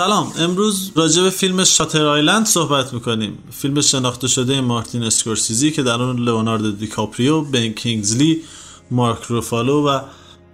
سلام. امروز راجع به فیلم شاتر آیلند صحبت می‌کنیم. فیلم شناخته شده مارتین اسکورسیزی که در اون لئوناردو دیکاپریو، بن کینگزلی، مارک روفالو و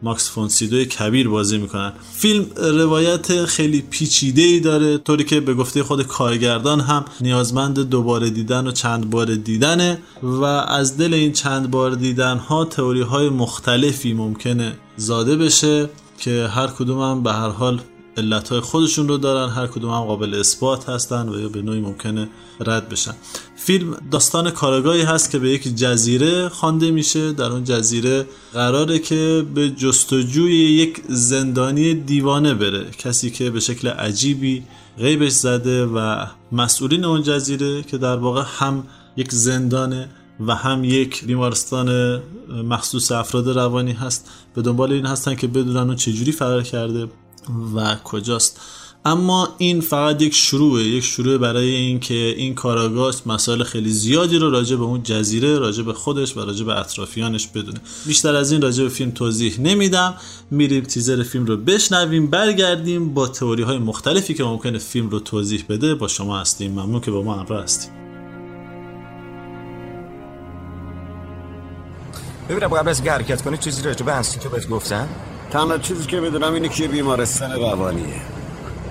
ماکس فونسیدو کبیر بازی می‌کنن. فیلم روایت خیلی پیچیده ای داره طوری که به گفته خود کارگردان هم نیازمند دوباره دیدن و چند بار دیدنه و از دل این چند بار دیدن ها تئوری های مختلفی ممکنه زاده بشه که هر کدوم هم به هر حال علتهای خودشون رو دارن هر کدوم هم قابل اثبات هستن و یا به نوعی ممکنه رد بشن. فیلم داستان کارگاهی هست که به یک جزیره خوانده میشه. در اون جزیره قراره که به جستجوی یک زندانی دیوانه بره. کسی که به شکل عجیبی غیبش زده و مسئولین اون جزیره که در واقع هم یک زندانه و هم یک بیمارستان مخصوص افراد روانی هست. به دنبال این هستن که بدونن اون چجوری فرار کرده. و کجاست. اما این فقط یک شروعه یک شروع برای اینکه این کاراگاه مسائل خیلی زیادی رو راجع به اون جزیره راجع به خودش و راجع به اطرافیانش بدونه. بیشتر از این راجع به فیلم توضیح نمیدم. میریم تیزر فیلم رو بشنویم برگردیم با تئوری های مختلفی که ممکنه فیلم رو توضیح بده. با شما هستیم. ممنون که با ما همراه هستیم. ببینم قبل از حرکت کنی چیزی راجع به انسیتو بهت گفتن تنها چیزی که می‌دونم اینه که بیمارستان روانیه.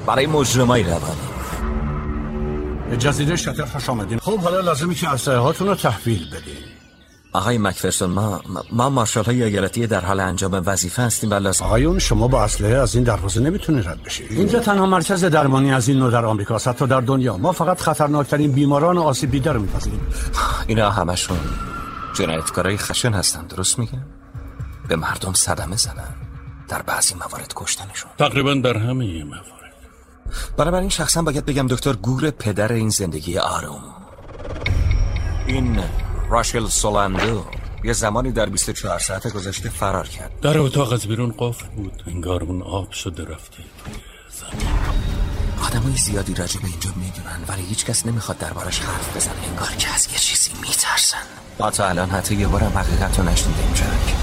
برای مجرمای روانی. به جزیره شاتر خوش آمدین خب حالا لازمی که اسلحه هاتون رو تحویل بدین. آقای مکفرسون ما ما مارشال های ایالتی در حال انجام وظیفه هستیم و لازم آقایون شما با اسلحه از این دروازه نمی‌تونید رد بشید. اینجا تنها مرکز درمانی از این نوع در آمریکا حتی در دنیا. ما فقط خطرناکترین بیماران و آسیب دیده رو میپذیریم. اینا همشون جنایتکارای خشن هستن درست میگم؟ به مردم صدمه زدن. در بعضی موارد کشتنشون. تقریبا در همه موارد. بنابراین شخصا باید بگم دکتر گور پدر این زندگی آروم. این راشل سولاندو یه زمانی در 24 ساعت گذشته فرار کرد. در اتاق از بیرون قفل بود. انگار اون آب شده رفته. زمین آدمای زیادی راجع به اینجا می‌دونن ولی هیچ کس نمی‌خواد دربارش حرف بزنه. انگار که از یه چیزی میترسن. با تا الان حتی یه بارم حقیقت رو نشنیدیم جک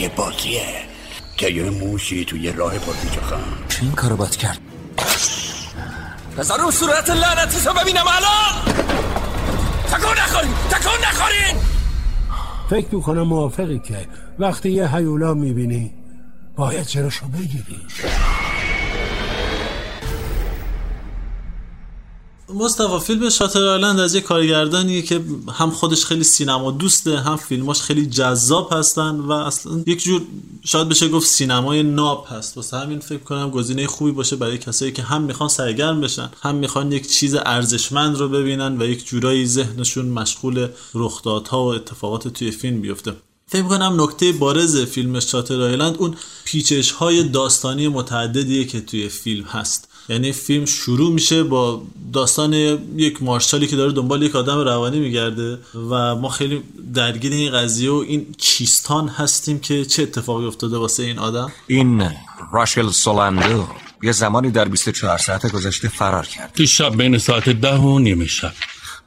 یه بازیه. که یه موشی توی راه پرپیچ خم. چه این کارو باید کرد؟ بذار اون صورت لعنتی رو ببینم الان! تکون نخورین! تکون نخورین! فکر می‌کنم موافقی که وقتی یه هیولا می‌بینی باید چراشو بگیری. مصطفی فیلم شاتر آیلند از یه کارگردانیه که هم خودش خیلی سینما دوسته هم فیلماش خیلی جذاب هستن و اصلا یک جور شاید بشه گفت سینمای ناب هست. واسه همین فکر کنم گزینه خوبی باشه برای کسایی که هم می‌خوان سرگرم بشن هم می‌خوان یک چیز ارزشمند رو ببینن و یک جورایی ذهنشون مشغول رخدادها و اتفاقات توی فیلم بیفته. فکر کنم نکته بارز فیلم شاتر آیلند اون پیچش های داستانی متعددیه که توی فیلم هست. یعنی فیلم شروع میشه با داستان یک مارشالی که داره دنبال یک آدم روانی میگرده و ما خیلی درگیر این قضیه و این کیستان هستیم که چه اتفاقی افتاده واسه این آدم؟ این راشل سولاندو یه زمانی در 24 ساعت گذشته فرار کرد. دیشب بین ساعت ده و نیمه شب.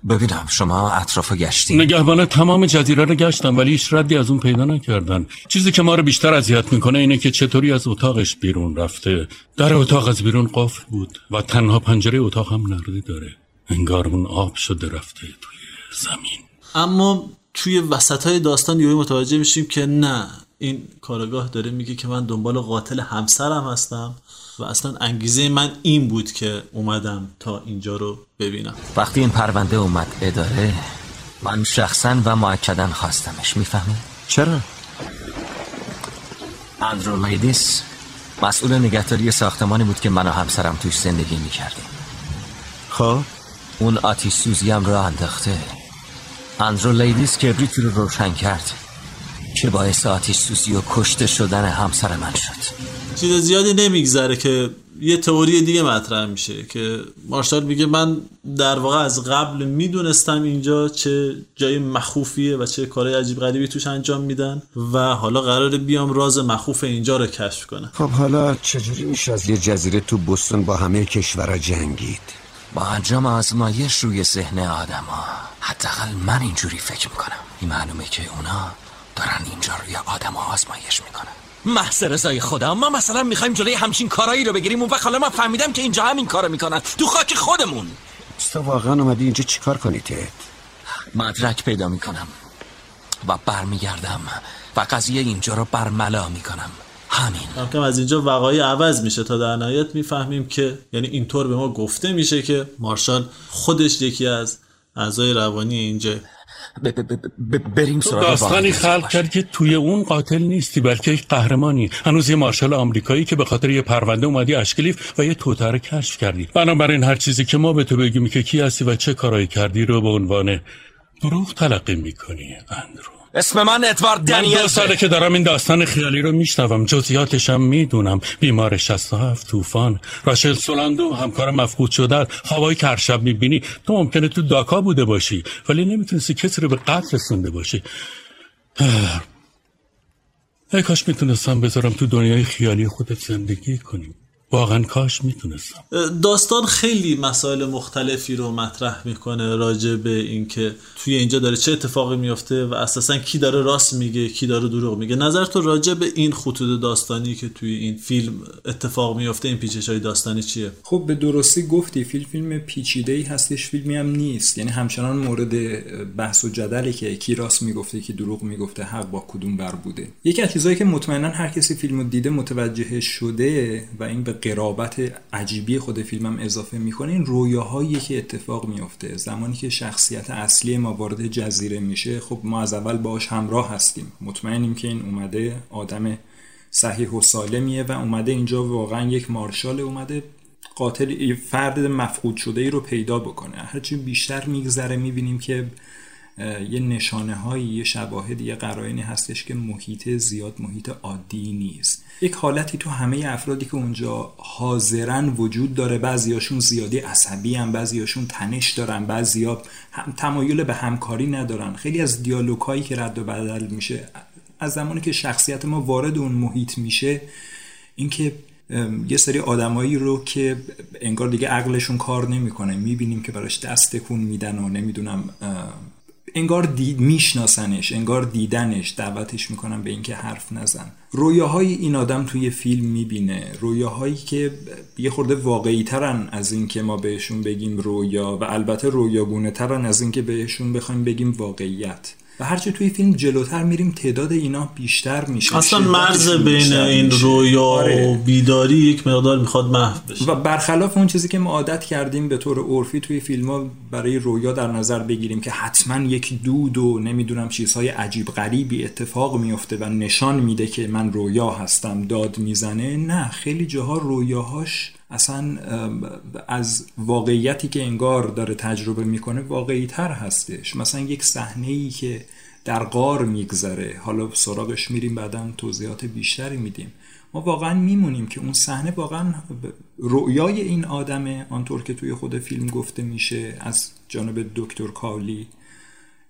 ببینم شما اطراف گشتین. نگهبان تمام جزیره رو گشتن ولی هیچ ردی از اون پیدا نکردن. چیزی که ما رو بیشتر اذیت می‌کنه اینه که چطوری از اتاقش بیرون رفته. در اتاق از بیرون قفل بود و تنها پنجره اتاق هم نرده داره. انگار اون آب شده رفته توی زمین. اما توی وسط های داستان یهو متوجه میشیم که نه. این کارگاه داره میگه که من دنبال قاتل همسرم هستم و اصلا انگیزه من این بود که اومدم تا اینجا رو ببینم. وقتی این پرونده اومد اداره من شخصا و معکدن خواستمش می‌فهمی؟ چرا؟ اندرو لیدیس مسئول نگهداری ساختمانی بود که من و همسرم توش زندگی می‌کردیم. خب؟ اون آتیش سوزیم رو انداخته. اندرو لیدیس کبریت رو روشن کرد. که باعث آتیش سوزی و کشته شدن همسر من شد. چیز زیادی نمیگذره که یه تئوری دیگه مطرح میشه که مارشال میگه من در واقع از قبل می‌دونستم اینجا چه جای مخوفیه و چه کارهای عجیب غریبی توش انجام میدن و حالا قراره بیام راز مخوف اینجا رو کشف کنم. خب حالا چجوری میشه؟ از یه جزیره تو بستون با همه کشورها جنگید. با انجام آزمایش روی ذهن آدم ها حداقل من اینجوری فکر می‌کنم. این معلومه که اونا دارن اینجا روی آدم ها آزمایش می‌کنن. محض رضای خدا ما مثلا می‌خوایم جلوی همچین کارایی رو بگیریم. اون وقت حالا من فهمیدم که اینجا همین کارو می‌کنن. تو خاک خودمون. تو واقعا اومدی اینجا چیکار کنی تد مدرک پیدا می‌کنم و برمیگردم و قضیه اینجا رو برملا می‌کنم. همین. کم از اینجا وقایع عوض میشه. تا در نهایت می‌فهمیم که یعنی اینطور به ما گفته میشه که مارشال خودش یکی از اعضای روانی اینجا. بریم تو داستانی خلق کرد که توی اون قاتل نیستی بلکه یک قهرمانی. هنوز یه مارشال آمریکایی که به خاطر یه پرونده اومدی اشکلیف و یه توتر کشف کردی. بنابراین هر چیزی که ما به تو بگیم که کی هستی و چه کارایی کردی رو به عنوان دروغ تلقی می‌کنی اندرو. اسم من ادوارد دنیل من دو ساله که. دارم این داستان خیالی رو میشنوم. جزئیاتشم می‌دونم. بیمار 67 طوفان. راشل سولاندو همکار مفقود شده هوایی که هر شب می‌بینی. تو ممکنه تو داکا بوده باشی ولی نمی‌تونستی کسی رو به قتل رسونده باشی. ای کاش می‌تونستم بذارم تو دنیای خیالی خودت زندگی کنیم واقعا کاش می‌تونستم. داستان خیلی مسائل مختلفی رو مطرح می‌کنه راجع به اینکه توی اینجا داره چه اتفاقی میفته و اساسا کی داره راست میگه کی داره دروغ میگه. نظر تو راجع به این خطوط داستانی که توی این فیلم اتفاق میفته این پیچش های داستانی چیه؟ خب به درستی گفتی فیلم فیلم پیچیده ای هستش فیلمی هم نیست. یعنی همچنان مورد بحث و جدلی که کی راست می‌گفته کی دروغ می‌گفته حق با کدوم بر بوده. یکی از چیزایی که مطمئنا هر کسی فیلمو دیده متوجه شده و این به قرابت عجیبی خود فیلمم اضافه می‌کنه این رویاهایی که اتفاق میفته زمانی که شخصیت اصلی ما وارد جزیره میشه خب ما از اول باش همراه هستیم. مطمئنیم که این اومده آدم صحیح و سالمیه و اومده اینجا واقعا یک مارشال اومده قاتل فرد مفقود شده ای رو پیدا بکنه. هرچی بیشتر میگذره می‌بینیم که یه نشانه هایی یه شواهدی یه قرائنی هستش که محیط زیاد محیط عادی نیست. یک حالتی تو همه افرادی که اونجا حاضرن وجود داره. بعضیاشون زیادی عصبی هم بعضیاشون تنش دارن بعضیا هم تمایل به همکاری ندارن. خیلی از دیالوگ هایی که رد و بدل میشه از زمانی که شخصیت ما وارد اون محیط میشه اینکه یه سری آدمایی رو که انگار دیگه عقلشون کار نمی‌کنه. می‌بینیم که براش دست تکون میدن و نمی‌دونم انگار دید میشناسنش انگار دیدنش دعوتش می‌کنن به اینکه حرف نزن. رویاهای این آدم توی فیلم می‌بینه. رویاهایی که یه خورده واقعی ترن از اینکه ما بهشون بگیم رویا و البته رویاگونه ترن از اینکه بهشون بخوایم بگیم واقعیت. و هرچه توی فیلم جلوتر میریم تعداد اینا بیشتر میشه. اصلا مرز بین این رویا آره. و بیداری یک مقدار می‌خواد محو بشه. و برخلاف اون چیزی که ما عادت کردیم به طور عرفی توی فیلم ها برای رویا در نظر بگیریم که حتما یک دود و نمی‌دونم چیزهای عجیب غریبی اتفاق میفته و نشان میده که من رویا هستم داد می‌زنه. نه خیلی جاها رویاهاش اصلا از واقعیتی که انگار داره تجربه می‌کنه واقعی تر هستش. مثلا یک صحنه ای که در غار میگذره. حالا سراغش میریم بعدا توضیحات بیشتری میدیم. ما واقعا میمونیم که اون صحنه واقعا رؤیای این آدمه. آنطور که توی خود فیلم گفته میشه از جانب دکتر کالی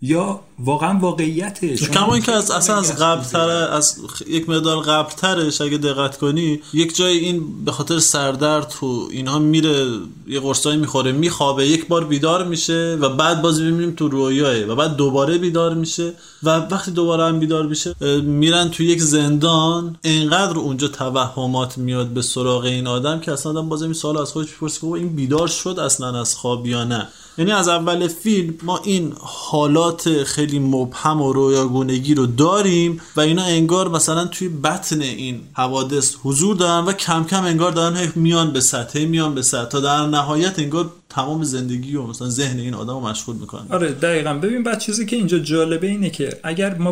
یا واقعا واقعیته کما اینکه از اصلا از قبل از یک مقدار قبل ترش اگه دقت کنی یک جای این به خاطر سردرد تو اینها میره یه قرصایی می‌خوره میخوابه یک بار بیدار میشه و بعد باز می‌بینیم تو رویاه و بعد دوباره بیدار میشه و وقتی دوباره هم بیدار میشه میرن تو یک زندان انقدر اونجا توهمات میاد به سراغ این آدم که اصلا آدم باز این سوال از خودش می‌پرسه که این بیدار شد اصلا از خواب یا نه؟ یعنی از اول فیلم ما این حالات خیلی مبهم و رویاگونگی رو داریم و اینا انگار مثلا توی بطن این حوادث حضور دارن و کم کم انگار دارن میان به سطح میان به سطح تا در نهایت انگار تمام زندگی و مثلا ذهن این آدم رو مشغول می‌کنن آره دقیقا. ببین بعد چیزی که اینجا جالبه اینه که اگر ما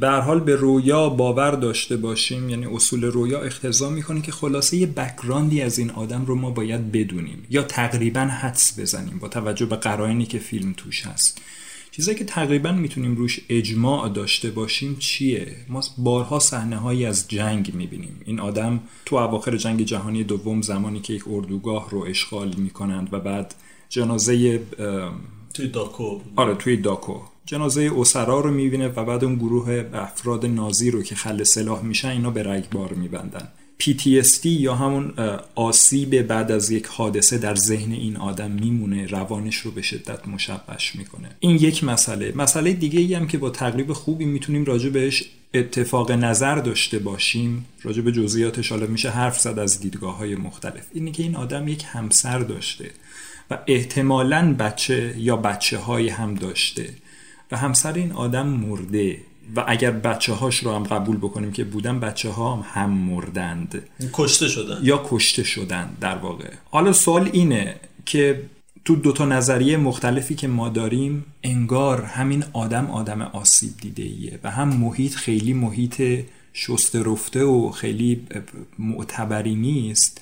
به حال به رویا باور داشته باشیم یعنی اصول رویا اختزا می‌کنه که خلاصه یه بکراندی از این آدم رو ما باید بدونیم یا تقریبا حدس بزنیم با توجه به قرائنی که فیلم توش هست. چیزایی که تقریبا می‌تونیم روش اجماع داشته باشیم چیه؟ ما بارها صحنه هایی از جنگ می‌بینیم. این آدم تو اواخر جنگ جهانی دوم زمانی که یک اردوگاه رو اشغال می‌کنند و بعد جنازه توی داکو. آره توی داکو. جنازه اسرا رو می‌بینه و بعد اون گروه افراد نازی رو که خل سلاح میشن اینا به رگبار میبندن. PTSD یا همون آسیب بعد از یک حادثه در ذهن این آدم میمونه روانش رو به شدت مشبش می‌کنه. این یک مسئله. مسئله دیگه ای هم که با تقریب خوبی می‌تونیم راجع بهش اتفاق نظر داشته باشیم راجع به جزئیاتش حالا میشه حرف زد از دیدگاه های مختلف. اینه که این آدم یک همسر داشته و احتمالا بچه یا بچه های هم داشته و همسر این آدم مرده. و اگر بچه هاش رو هم قبول بکنیم که بودن بچه ها هم, هم مردند. کشته شدن. یا کشته شدن در واقع. حالا سوال اینه که تو دوتا نظریه مختلفی که ما داریم انگار همین آدم آدم آسیب دیده ایه و هم محیط خیلی محیط شسته رفته و خیلی معتبری نیست.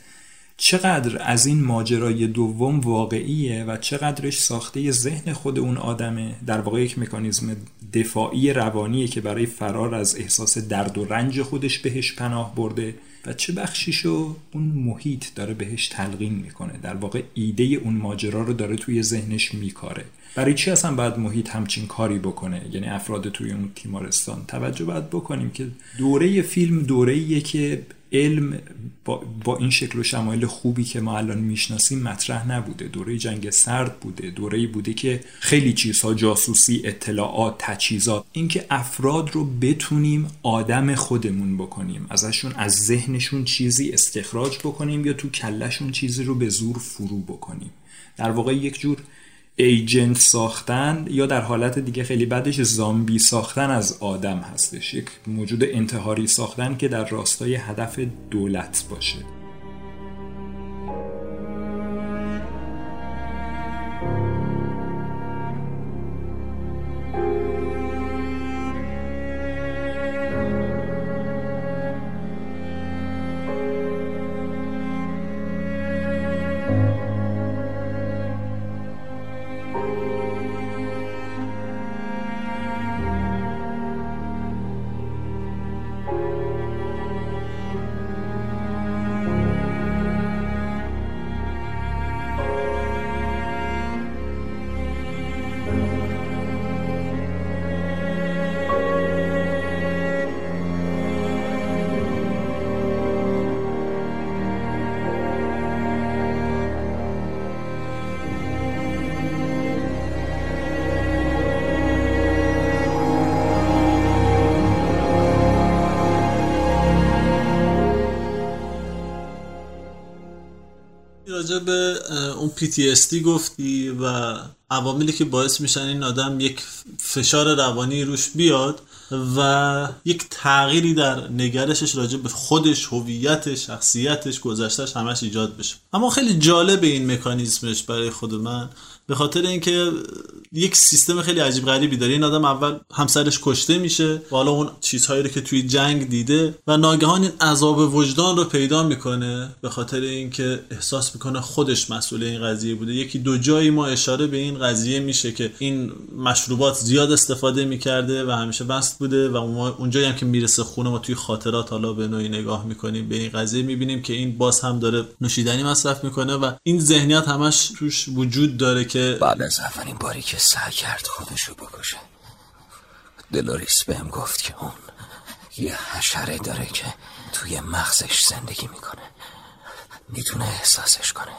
چقدر از این ماجرای دوم واقعیه و چقدرش ساخته ذهن خود اون آدمه در واقع یک مکانیزم دفاعی روانیه که برای فرار از احساس درد و رنج خودش بهش پناه برده و چه بخشیشو اون محیط داره بهش تلقین می‌کنه. در واقع ایده اون ماجرا رو داره توی ذهنش میکاره. برای چی اصلا باید محیط همچین کاری بکنه؟ یعنی افراد توی اون تیمارستان. توجه باید بکنیم که دوره فیلم دوره که علم با, با این شکل و شمایل خوبی که ما الان می‌شناسیم مطرح نبوده. دوره جنگ سرد بوده. دوره بوده که خیلی چیزها جاسوسی اطلاعات تجهیزات اینکه افراد رو بتونیم آدم خودمون بکنیم. ازشون از ذهنشون چیزی استخراج بکنیم یا تو کلشون چیزی رو به زور فرو بکنیم. در واقع یک جور ایجنت ساختن یا در حالت دیگه خیلی بعدش زامبی ساختن از آدم هستش. یک موجود انتحاری ساختن که در راستای هدف دولت باشه. PTSD گفتی و عواملی که باعث میشن این آدم یک فشار روانی روش بیاد و یک تغییری در نگرشش راجع به خودش هویتش شخصیتش گذشتش همش ایجاد بشه. اما خیلی جالب این مکانیزمش برای خود من به خاطر اینکه یک سیستم خیلی عجیب غریبی داره. این آدم اول همسرش کشته میشه. و حالا اون چیزهایی رو که توی جنگ دیده و ناگهان این عذاب وجدان رو پیدا می‌کنه به خاطر اینکه احساس می‌کنه خودش مسئول این قضیه بوده. یکی دو جایی ما اشاره به این قضیه میشه که این مشروبات زیاد استفاده می‌کرده و همیشه بست بوده و اونجایی هم که می‌رسه خونه ما توی خاطرات حالا به نوعی نگاه می‌کنیم به این قضیه می‌بینیم که این باز هم داره نوشیدنی مصرف می‌کنه و این ذهنیت همش توش وجود داره که بعد از اولین باری که سعی کرد خودشو بکشه. دلوریس بهم گفت که اون یه حشره داره که توی مغزش زندگی می‌کنه. می‌تونه احساسش کنه.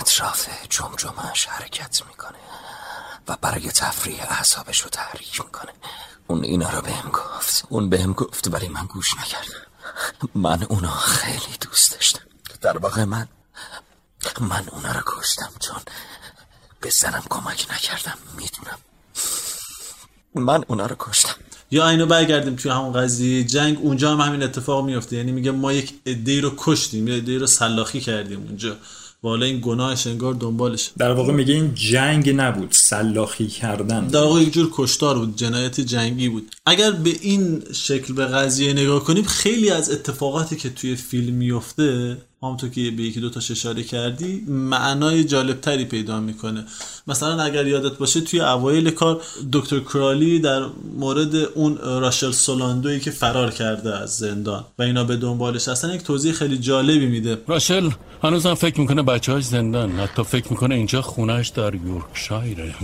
اطراف جمجمش حرکت می‌کنه و برای تفریح اعصابش رو تحریک می‌کنه. اون اینا رو بهم گفت. اون بهم گفت ولی من گوش نکردم. من اونا خیلی دوست داشتم. در واقع من من اونا رو کشتم چون به زنم کمک نکردم می‌دونم. من اونا رو کشتم. یا اینو برگردیم توی همون قضیه. جنگ اونجا هم همین اتفاق میفته یعنی میگه ما یک عده‌ای رو کشتیم یا عده‌ای رو سلاخی کردیم اونجا. و حالا این گناهش انگار دنبالش. در واقع میگه این جنگ نبود سلاخی کردن. در واقع یک جور کشتار بود جنایت جنگی بود. اگر به این شکل به قضیه نگاه کنیم خیلی از اتفاقاتی که توی فیلم میفته همونطور که به یکی دو تا اشاره کردی معنای جالبتری پیدا می‌کنه. مثلا اگر یادت باشه توی اوایل کار دکتر کرالی در مورد اون راشل سولاندویی که فرار کرده از زندان و اینا به دنبالش اصلا یک توضیح خیلی جالبی میده. راشل هنوزم فکر می‌کنه بچه های زندان حتی فکر می‌کنه اینجا خونهش در یورکشایره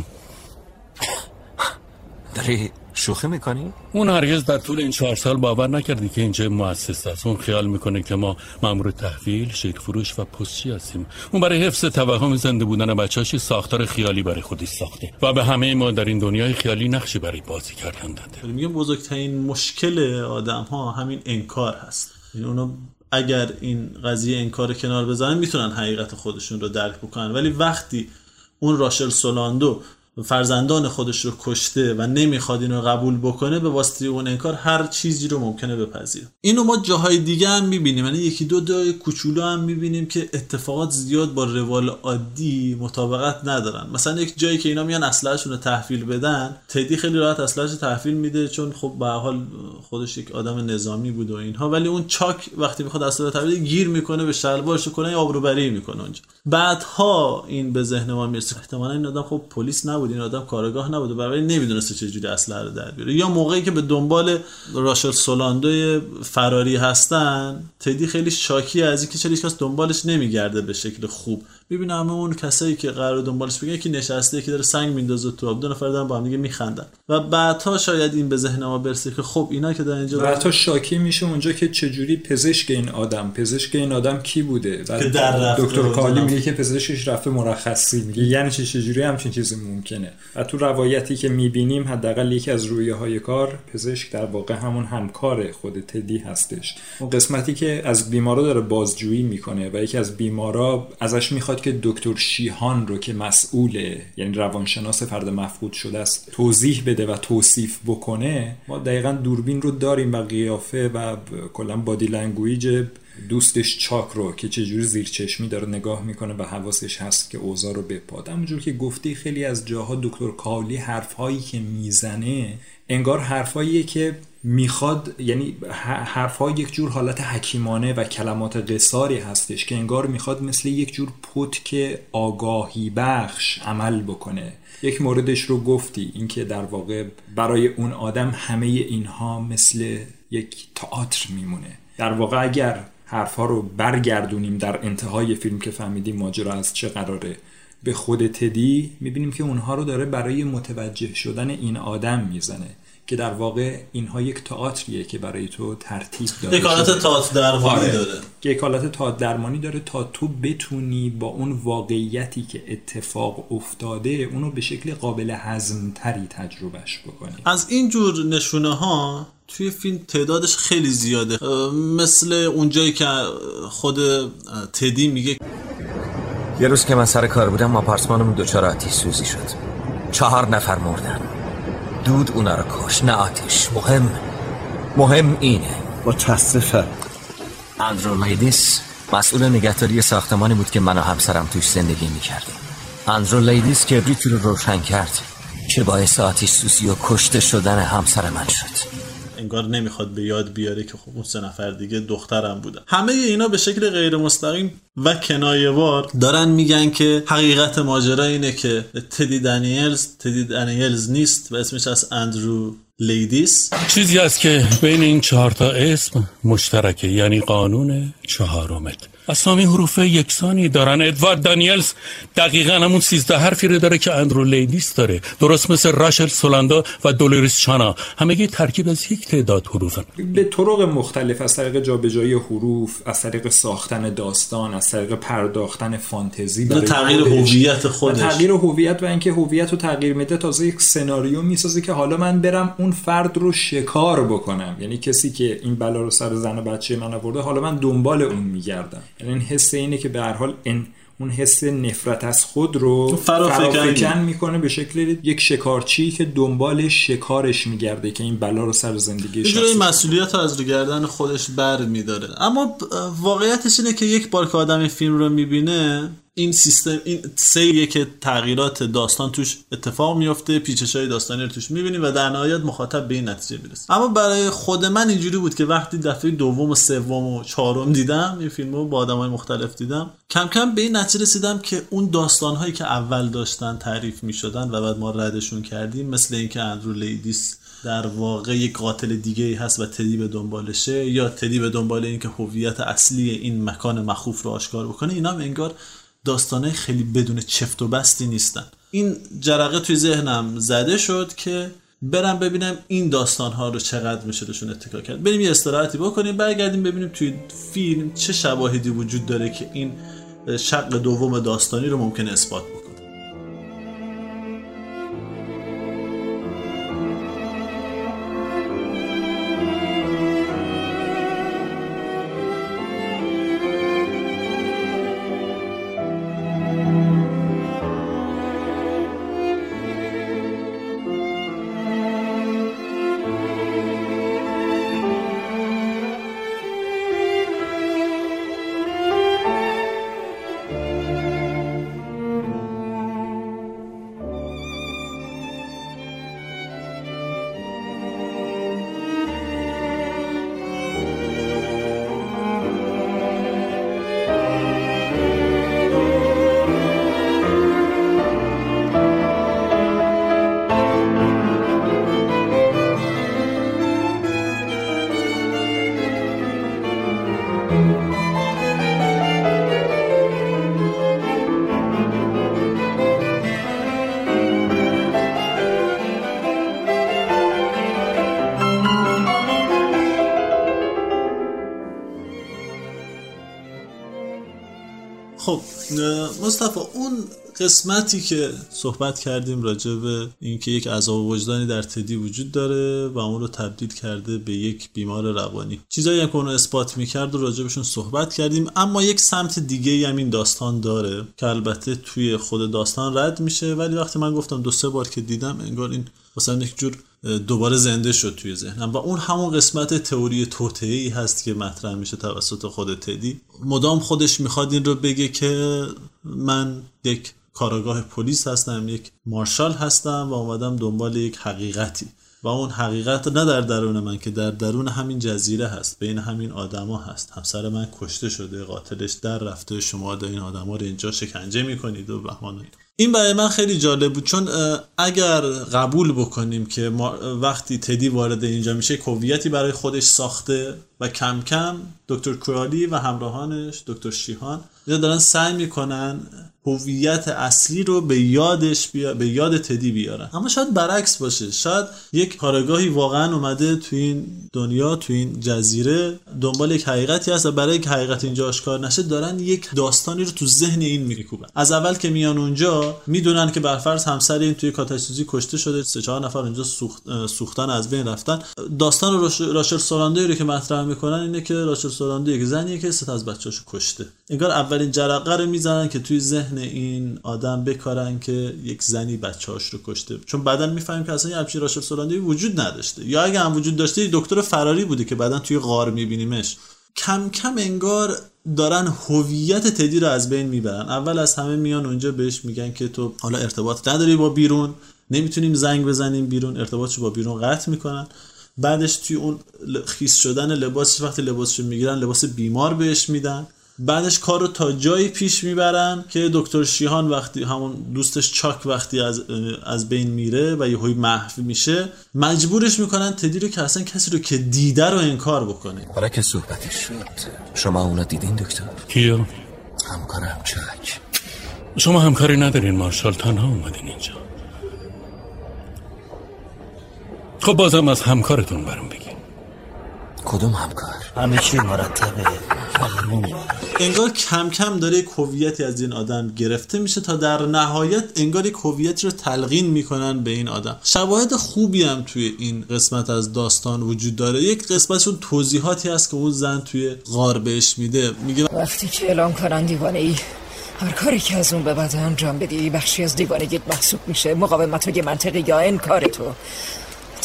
داری شوخی می‌کنی؟ اون هرگز در طول این چهار سال باور نکردی که اینجا مؤسس است. اون خیال می‌کنه که ما مامور تحویل شیر فروش و پستچی هستیم. اون برای حفظ توهم زنده بودن بچه‌اش ساختار خیالی برای خودش ساخته و به همه ما در این دنیای خیالی نقشی برای بازی کردن داده. میگم بزرگترین مشکل آدم ها همین انکار هست. این اونا اگر این قضیه انکار کنار بزنن می‌تونن حقیقت خودشون رو درک بکنن. ولی وقتی اون راشل سولاندو فرزندان خودش رو کشته و نمی‌خواد اینو قبول بکنه به واسطه اون انکار هر چیزی رو ممکنه بپذیره. اینو ما جاهای دیگه هم می‌بینیم. یعنی یکی دو جای کوچولو هم می‌بینیم که اتفاقات زیاد با روال عادی مطابقت ندارن. مثلا یک جایی که اینا میان اسلحه‌شون رو تحویل بدن تدی خیلی راحت اسلحه‌اش تحویل میده چون خب به حال خودش یک آدم نظامی بود و اینها. ولی اون چاک وقتی می‌خواد اسلحه تحویل گیر می‌کنه به شلوارش کنه آبروبری می‌کنه اونجا. بعدها این به ذهن ما می‌رسه. احتمالاً این آدم خب پلیس نبود. این آدم کارگاه نبود و برای نمی‌دونسته چجوری اسلحه رو در بیاره. یا موقعی که به دنبال راشل سولاندوی فراری هستن تدی خیلی شاکی از اینکه چرا هیچکس دنبالش نمیگرده به شکل خوب. ببینم همه اون کسایی که قرار دنبالش بگن که نشسته که داره سنگ میندازه تو آب. دو نفر دارن با هم دیگه میخندن. و بعدها شاید این به ذهن ما برسه که خب اینا که در اینجا بعدها شاکی میشه اونجا که چجوری پزشک این آدم پزشک این آدم کی بوده؟ که در دکتر کالی میگه که پزشکش رفته مرخصی. میگه یعنی چه چجوری همچین چیزی ممکنه؟ و تو روایتی که می‌بینیم حداقل یکی از رویه های کار پزشک در واقع همون همکار خود تدی هستش. اون قسمتی که از بیمارا داره بازجویی می‌کنه و یکی از بیمارا ازش می‌خواد که دکتر شیهان رو که مسئوله یعنی روانشناس فرد مفقود شده است توضیح بده و توصیف بکنه ما دقیقا دوربین رو داریم و قیافه و کلا body language دوستش چاک رو که چجوری زیر چشمی داره نگاه می‌کنه و حواسش هست که اوضاع رو بپاد. همونجور که گفتی خیلی از جاها دکتر کاولی حرفهایی که می‌زنه انگار حرفاییه که می‌خواد یعنی حرفها یک جور حالت حکیمانه و کلمات قصاری هستش که انگار می‌خواد مثل یک جور پتک آگاهی بخش عمل بکنه. یک موردش رو گفتی اینکه در واقع برای اون آدم همه اینها مثل یک تئاتر میمونه. در واقع اگر حرفها رو برگردونیم در انتهای فیلم که فهمیدیم ماجرا از چه قراره به خود تدی می‌بینیم که اونها رو داره برای متوجه شدن این آدم می‌زنه. که در واقع اینها یک تئاتریه که برای تو ترتیب داره. یک حالت تئاتر درمانی آره. داره. یک حالت تئاتر درمانی داره تا تو بتونی با اون واقعیتی که اتفاق افتاده اونو به شکل قابل هضم تری تجربهش بکنی. از این جور نشونه ها توی فیلم تعدادش خیلی زیاده. مثل اونجایی که خود تدی میگه یه روز که من سر کار بودم آپارتمانم دچار آتیش سوزی شد. چهار نفر مردن. دود اونا رو کش. نه آتیش. مهم. مهم اینه. متاسفم. اندرو لیدیس مسئول نگهداری ساختمانی بود که من و همسرم توش زندگی می‌کردیم. اندرو لیدیس کبریت رو روشن کرد که باعث آتیش سوزی و کشته شدن همسر من شد. انگار نمی‌خواد به یاد بیاره که خب اون سه نفر دیگه دخترم بودن. همه اینا به شکل غیر مستقیم و کنایه‌وار دارن میگن که حقیقت ماجرا اینه که تدی دانیلز تدی دانیلز نیست و اسمش از اندرو لیدیس. چیزی هست که بین این چهار تا اسم مشترکه یعنی قانون چهارمت. اسامی حروف یکسانی دارن. ادوارد دانیلز دقیقا همون سیزده حرفی رو داره که اندرو لیدیس داره. درست مثل راشل سولاندو و دولوریس چانال. همگی ترکیب از یک تعداد حروفن. به طرق مختلف از طریق جابجایی حروف از طریق ساختن داستان از طریق پرداختن فانتزی برای تغییر هویت خودش. تغییر هویت و اینکه هویت رو تغییر میده تازه یک سناریو می‌سازه که حالا من برم اون فرد رو شکار بکنم. یعنی کسی که این بلا رو سر زن و بچه من آورده حالا من دنبال اون میگردم. این حس اینه که به هر حال اون حس نفرت از خود رو فرافکن می‌کنه به شکل یک شکارچی که دنبال شکارش میگرده که این بلا رو سر زندگیش یه هست. مسئولیت رو از رو گردن خودش بر میداره اما واقعیتش اینه که یک بار که آدم این فیلم رو می‌بینه این سیستم این سیریه که تغییرات داستان توش اتفاق میفته پیچش های داستانی رو توش می‌بینیم و در نهایت مخاطب به این نتیجه می‌رسه. اما برای خود من اینجوری بود که وقتی دفعه دوم و سوم و چهارم دیدم این فیلم رو با آدم های مختلف دیدم کم کم به این نتیجه رسیدم که اون داستان هایی که اول داشتن تعریف می‌شدن و بعد ما ردشون کردیم مثل اینکه اندرو لیدیس در واقع یک قاتل دیگه ای هست و تدی به دنبالشه یا تدی به دنبال اینکه هویت اصلی این مکان مخوف رو آشکار بکنه اینا هم انگار داستانه خیلی بدون چفت و بستی نیستن. این جرقه توی ذهنم زده شد که برم ببینم این داستان ها رو چقدر میشه روشون اتکا کرد. بریم یه استراحتی بکنیم برگردیم ببینیم توی فیلم چه شواهدی وجود داره که این شق دوم داستانی رو ممکنه اثبات بکنه. قسمتی که صحبت کردیم راجع به اینکه یک عذاب وجدانی در تدی وجود داره و اون رو تبدیل کرده به یک بیمار روانی. چیزایی که اونو اثبات می‌کرد و راجع صحبت کردیم اما یک سمت دیگه هم این داستان داره که البته توی خود داستان رد میشه ولی وقتی من گفتم دو سه بار که دیدم انگار این مثلا یک جور دوباره زنده شد توی ذهنم و اون همون قسمت تئوری توطئه‌ای هست که مطرح میشه توسط خود تدی. مدام خودش می‌خواد این رو بگه که من یک کاراگاه پلیس هستم یک مارشال هستم و اومدم دنبال یک حقیقتی. و اون حقیقت نه در درون من که در درون همین جزیره هست بین همین آدما هست. همسر من کشته شده قاتلش در رفته. شما دا این آدما رو اینجا شکنجه می‌کنید و بهمان این برای من خیلی جالب بود چون اگر قبول بکنیم که وقتی تدی وارد اینجا میشه هویتی برای خودش ساخته. و کم کم دکتر کرالی و همراهانش دکتر شیهان دارن سعی می‌کنن هویت اصلی رو به یادش بیا... به یاد تدی بیارن. اما شاید برعکس باشه. شاید یک کارگاهی واقعا اومده تو این دنیا تو این جزیره دنبال یک حقیقتی هست و برای یک حقیقت اینجا آشکار نشه دارن یک داستانی رو تو ذهن این میکوبن. از اول که میان اونجا می‌دونن که برفرض همسر این توی کاتاسوزی کشته شده سه چهار نفر اونجا سوخت... سوختن از بین رفتن. داستان راش... راشل سولاندوی رو که مطرح می‌کنن اینه که راشل سولاندوی یک زنیه که سه از بچه‌اشو کشته. انگار اولین جرقه رو می‌زنن که توی ذهن این آدم بکارن که یک زنی بچه‌هاش رو کشته. چون بعدا می‌فهمیم که اصلا همچین راشل سولاندوی وجود نداشته. یا اگه هم وجود داشته دکتر فراری بوده که بعدا توی غار میبینیمش. کم کم انگار دارن هویت تدی رو از بین می‌برن. اول از همه میان اونجا بهش میگن که تو حالا ارتباط نداری با بیرون. نمی‌تونیم زنگ بزنیم بیرون. ارتباطش با بیرون قطع می‌کنن. بعدش توی اون خیس شدن لباسش وقتی لباسش می‌گیرن لباس بیمار بهش میدن. بعدش کار رو تا جایی پیش می‌برن که دکتر شیهان وقتی همون دوستش چاک وقتی از از بین میره و یهوی محو میشه مجبورش می‌کنن تدی رو که اصلا کسی رو که دیده رو انکار بکنه. حالا که صحبتش شد شما اونا دیدین دکتر؟ کیو؟ همکارم چاک. شما همکاری ندارین مارشال تنها اومدین اینجا. خب بازم از همکارتون برام بگین. کدوم همکار؟ همه چی مرتبه. انگار کم کم داره یک هویتی از این آدم گرفته میشه تا در نهایت انگار یک هویتی رو تلقین می‌کنن به این آدم. شواهد خوبی هم توی این قسمت از داستان وجود داره. یک قسمتشون توضیحاتی هست که اون زن توی غار بهش میده. میگه وقتی که اعلام کنن دیوانه ای هر کاری که از اون به بعد انجام بدی بخشی از دیوانگیت محسوب میشه. مقاومت های منطقی یا انکار تو.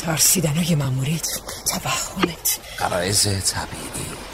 ترسیدن های مموریت توهمت قرائز طبیعی.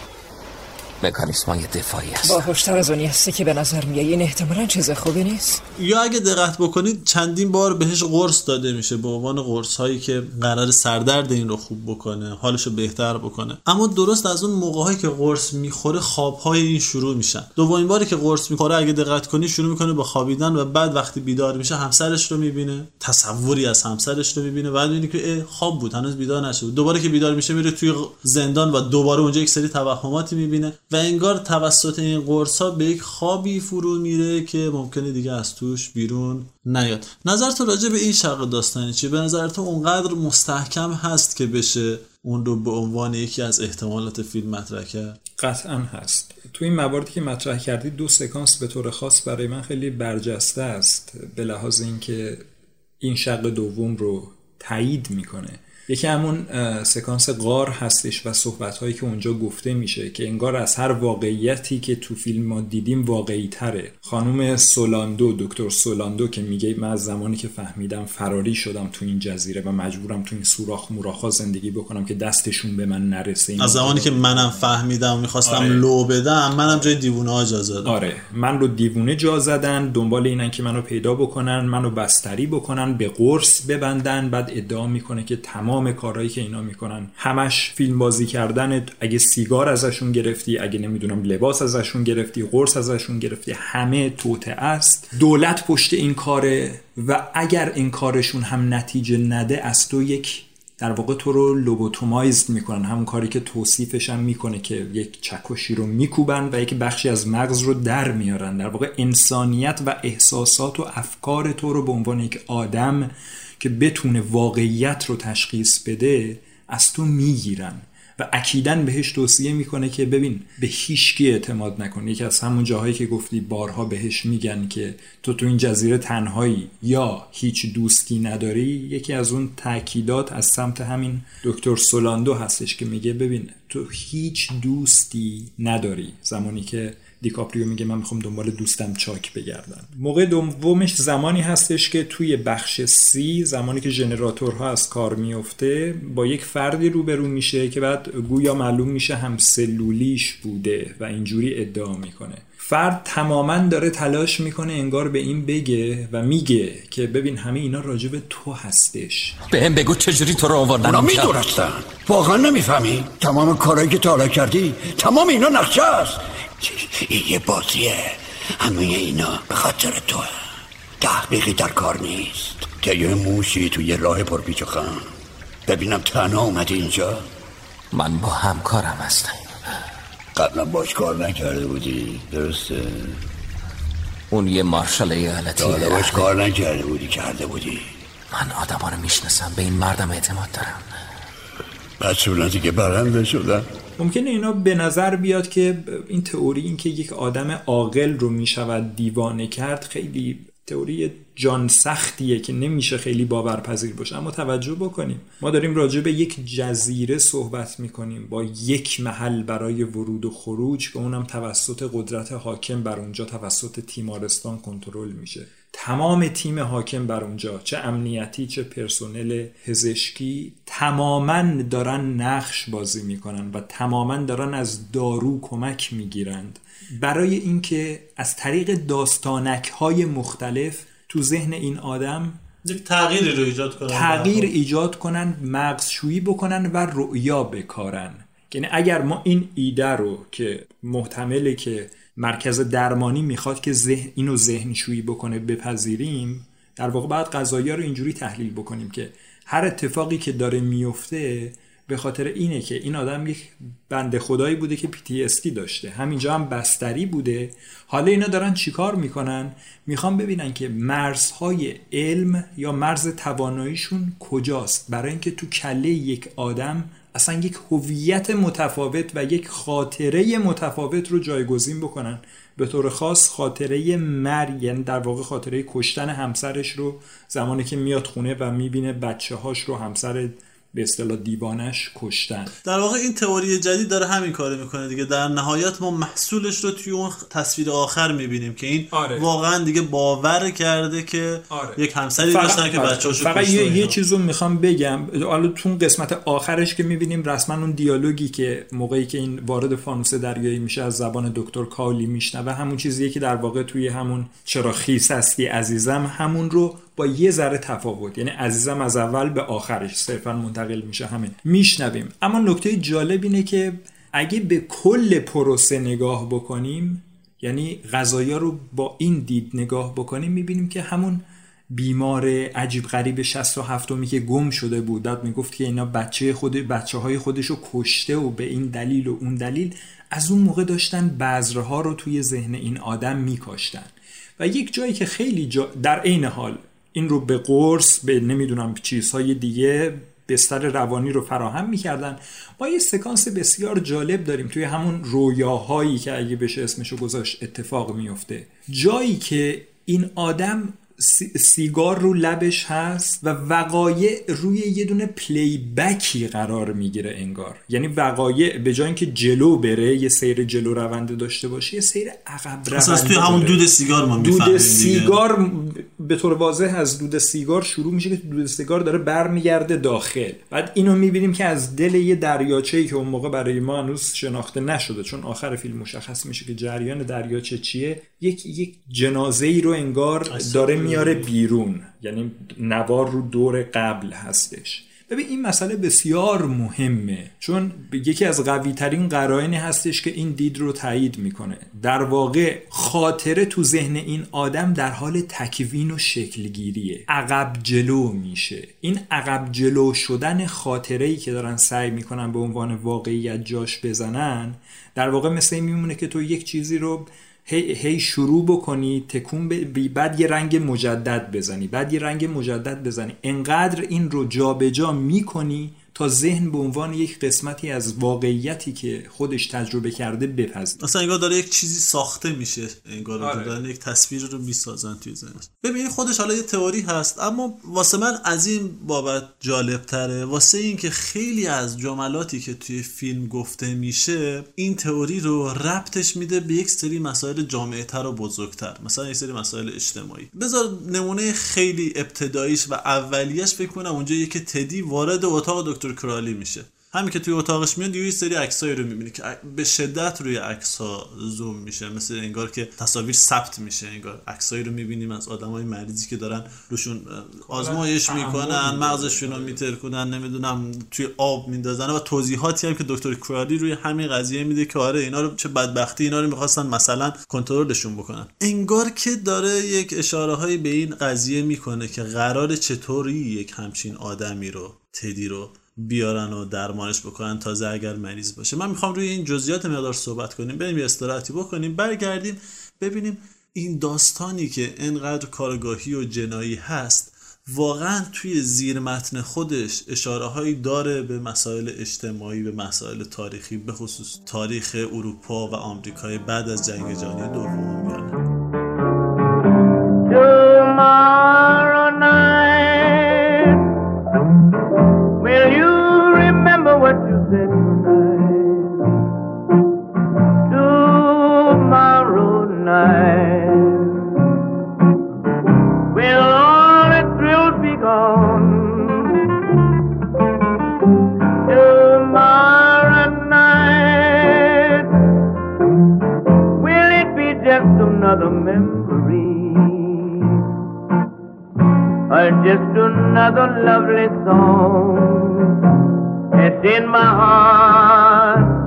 مکانیسم های دفاعی هست باهوشتر از اونی هستی که به نظر میای این احتمالا چیز خوبی نیست؟ یا اگه دقت بکنید چندین بار بهش قرص داده میشه به عنوان قرص هایی که قرار سردرد این رو خوب بکنه حالش رو بهتر بکنه. اما درست از اون موقع هایی که قرص می‌خوره خواب های این شروع میشن. دومین باری که قرص می‌خوره اگه دقت کنی شروع می‌کنه با خوابیدن و بعد وقتی بیدار میشه همسرش رو می‌بینه. تصوری از همسرش رو می‌بینه. بعد می‌بینه که خواب بود. هنوز بیدار نشده دوباره که بیدار میشه میره توی زندان و دوباره اونجا یک سری توهماتی می‌بینه. و انگار توسط این قرص ها به یک خوابی فرو میره که ممکنه دیگه از توش بیرون نیاد. نظر تو راجع به این شق داستانی چیه؟ به نظر تو اونقدر مستحکم هست که بشه اون رو به عنوان یکی از احتمالات فیلم مطرح کرد؟ قطعا هست. تو این مواردی که مطرح کردی دو سکانس به طور خاص برای من خیلی برجسته است به لحاظ اینکه این شق دوم رو تایید می‌کنه. یکی همون سکانس غار هستش و صحبت هایی که اونجا گفته میشه که انگار از هر واقعیتی که تو فیلم ما دیدیم واقعی تره خانم سولاندو دکتر سولاندو که میگه من از زمانی که فهمیدم فراری شدم تو این جزیره و مجبورم تو این سوراخ موراخا زندگی بکنم که دستشون به من نرسه. از زمانی که منم فهمیدم می‌خواستم آره. لو بدم منم جای دیوونه ها جا زدم. آره. من رو دیوونه جا زدن دنبال اینن که منو پیدا بکنن منو بستری بکنن به قرص ببندن بعد ادعا می‌کنه که تمام تمام کارهایی که اینا می‌کنن. همش فیلم بازی کردن اگه سیگار ازشون گرفتی اگه نمی‌دونم لباس ازشون گرفتی قرص ازشون گرفتی همه توته است. دولت پشت این کاره و اگر این کارشون هم نتیجه نده از تو یک در واقع تو رو لوبوتومایزد می‌کنن. همون کاری که توصیفش هم می‌کنه که یک چکشی رو میکوبن و یک بخشی از مغز رو در میارن. در واقع انسانیت و احساسات و افکار تو رو به عنوان یک آدم که بتونه واقعیت رو تشخیص بده از تو می‌گیرن. و اکیدن بهش توصیه می‌کنه که ببین به هیچکی اعتماد نکن. یکی از همون جاهایی که گفتی بارها بهش میگن که تو تو این جزیره تنهایی یا هیچ دوستی نداری یکی از اون تاکیدات از سمت همین دکتر سولاندو هستش که میگه ببین تو هیچ دوستی نداری. زمانی که دیکاپریو میگه من می‌خوام دنبال دوستم چاک بگردم. موقع دومش زمانی هستش که توی بخش سی زمانی که ژنراتورها از کار میفته با یک فردی روبرو میشه که بعد گویا معلوم میشه هم سلولیش بوده و اینجوری ادعا می‌کنه. فرد تماما داره تلاش می‌کنه انگار به این بگه و میگه که ببین همه اینا راجب تو هستش. به هم بگو چجوری تو رو آوردن اونا می‌دونستن. واقعا نمی‌فهمی؟ تمام کارهایی که تا کردی تمام اینا نقشه است. یه بازیه. همه اینا به خاطر تو تحقیقی در کار نیست. که یه موشی توی راه پرپیچ خم. ببینم تنها اومدی اینجا؟ من با همکارم هستم. قبلا باش کار نکرده بودی. درسته؟ اون یه مارشال ایالتی حالا باش کار نکرده بودی کرده بودی. من آدم رو می‌شناسم به این مردم اعتماد دارم. بعد صورتی که برنده شدن ممکنه اینا به نظر بیاد که این تئوری این که یک آدم عاقل رو می‌شود دیوانه کرد خیلی تئوری جان سختیه که نمیشه خیلی باورپذیر باشه. اما توجه بکنیم. ما داریم راجع به یک جزیره صحبت می‌کنیم. با یک محل برای ورود و خروج که اونم توسط قدرت حاکم بر اونجا توسط تیمارستان کنترل میشه. تمام تیم حاکم بر اونجا چه امنیتی چه پرسنل پزشکی تماما دارن نقش بازی می‌کنن و تماما دارن از دارو کمک می‌گیرند. برای اینکه از طریق داستانک های مختلف تو ذهن این آدم تغییری رو ایجاد کنن. تغییر ایجاد کنن مغزشویی بکنن و رؤیا بکارن. یعنی اگر ما این ایده رو که محتمله که مرکز درمانی می‌خواد که ذهن اینو ذهنشویی بکنه بپذیریم در واقع باید قضایی رو اینجوری تحلیل بکنیم که هر اتفاقی که داره میفته به خاطر اینه که این آدم یک بنده خدایی بوده که PTSD داشته. همینجا هم بستری بوده. حالا اینا دارن چیکار می‌کنن؟ می‌خوان ببینن که مرزهای علم یا مرز تواناییشون کجاست. برای اینکه تو کله یک آدم اصلا یک هویت متفاوت و یک خاطره متفاوت رو جایگزین بکنن. به طور خاص خاطره مر یعنی در واقع خاطره کشتن همسرش رو زمانی که میاد خونه و می‌بینه بچه هاش رو همسر به اصطلاح دیوانش کشتن در واقع این تئوری جدید داره همین کارو می‌کنه دیگه در نهایت ما محصولش رو توی اون تصویر آخر می‌بینیم که این آره. واقعا دیگه باور کرده که آره. یک همسری فقط- داشتن که آره. بچه‌هاشو فقط یه. یه چیز رو می‌خوام بگم حالا تو اون قسمت آخرش که می‌بینیم رسما اون دیالوگی که موقعی که این وارد فانوس دریایی میشه از زبان دکتر کالی میشنوه همون چیزیه که در واقع توی همون چرا خیس هستی عزیزم همون رو با یه ذره تفاوت. یعنی عزیزم از اول به آخرش. صرفا منتقل میشه. همین. میشنویم. اما نکته جالب اینه که اگه به کل پروسه نگاه بکنیم یعنی غذایا رو با این دید نگاه بکنیم می‌بینیم که همون بیمار عجیب غریب 67 می که گم شده بود داد می‌گفت که اینا بچه خود بچه های خودش رو کشته و به این دلیل و اون دلیل از اون موقع داشتن بذرها رو توی ذهن این آدم میکاشتن. و یک جایی که خیلی جا در عین حال این رو به قرص به نمی‌دونم چیزهای دیگه بستر روانی رو فراهم می‌کردن. ما یه سکانس بسیار جالب داریم توی همون رویاهایی که اگه بشه اسمشو گذاشت اتفاق میفته جایی که این آدم سیگار رو لبش هست و وقایع روی یه دونه پلی بکی قرار می‌گیره انگار یعنی وقایع به جای اینکه جلو بره یه سیر جلو رونده داشته باشه یه سیر عقب رونده اصلا از توی همون. دود سیگار ما دود. سیگار به طور واضح از دود سیگار شروع میشه که دود سیگار داره برمیگرده داخل بعد اینو می‌بینیم که از دل یه دریاچه ای که اون موقع برای ما هنوز شناخته نشده چون آخر فیلم مشخص میشه که جریان دریاچه چیه یک یک جنازه ای رو انگار داره میاره بیرون. یعنی نوار رو دور قبل هستش. ببین این مسئله بسیار مهمه. چون یکی از قوی ترین قرائنی هستش که این دید رو تایید می‌کنه. در واقع خاطره تو ذهن این آدم در حال تکوین و شکلگیریه. عقب جلو میشه. این عقب جلو شدن خاطره ای که دارن سعی می‌کنن به عنوان واقعیت جاش بزنن در واقع مثل این میمونه که تو یک چیزی رو هی, هی شروع بکنی تکون ب... بعد یه رنگ مجدد بزنی بعد یه رنگ مجدد بزنی. انقدر این رو جابجا می‌کنی تا ذهن به عنوان یک قسمتی از واقعیتی که خودش تجربه کرده بپذیره. اصلا انگار داره یک چیزی ساخته میشه انگار آره. دارن یک تصویر رو می‌سازن توی ذهنش. ببین خودش حالا یه تئوری هست اما واسه من از این بابت جالب تره واسه این که خیلی از جملاتی که توی فیلم گفته میشه این تئوری رو ربطش میده به یک سری مسائل جامعه تر و بزرگتر. مثلا یک سری مسائل اجتماعی. بذار نمونه خیلی ابتداییش و اولیش فکر کنم اونجاییه که تدی وارد اتاق دکتر کرالی میشه. همین که توی اتاقش میاد یه سری عکسایی رو می‌بینی که به شدت روی عکس ها زوم میشه. مثل انگار که تصاویر ثبت میشه. انگار عکسایی رو می‌بینیم از آدمای مریضی که دارن روشون آزمایش می‌کنن مغزشون رو میترکنن نمی‌دونم توی آب میندازن و توضیحاتی هم که دکتر کرالی روی همین قضیه میده که آره اینا رو چه بدبختی اینا رو می‌خواستن مثلا کنترلشون بکنن. انگار که داره یک اشاره هایی به این قضیه می‌کنه که قرار چطوری یک همچین آدمی رو تدی رو بیارن و درمانش بکنن تازه اگر مریض باشه. من می‌خوام روی این جزئیات مقدار صحبت کنیم بریم یه استراحتی بکنیم برگردیم ببینیم این داستانی که انقدر کارگاهی و جنایی هست واقعا توی زیر متن خودش اشاره هایی داره به مسائل اجتماعی به مسائل تاریخی به خصوص تاریخ اروپا و آمریکای بعد از جنگ جهانی دوم یا or just another lovely song. That's in my heart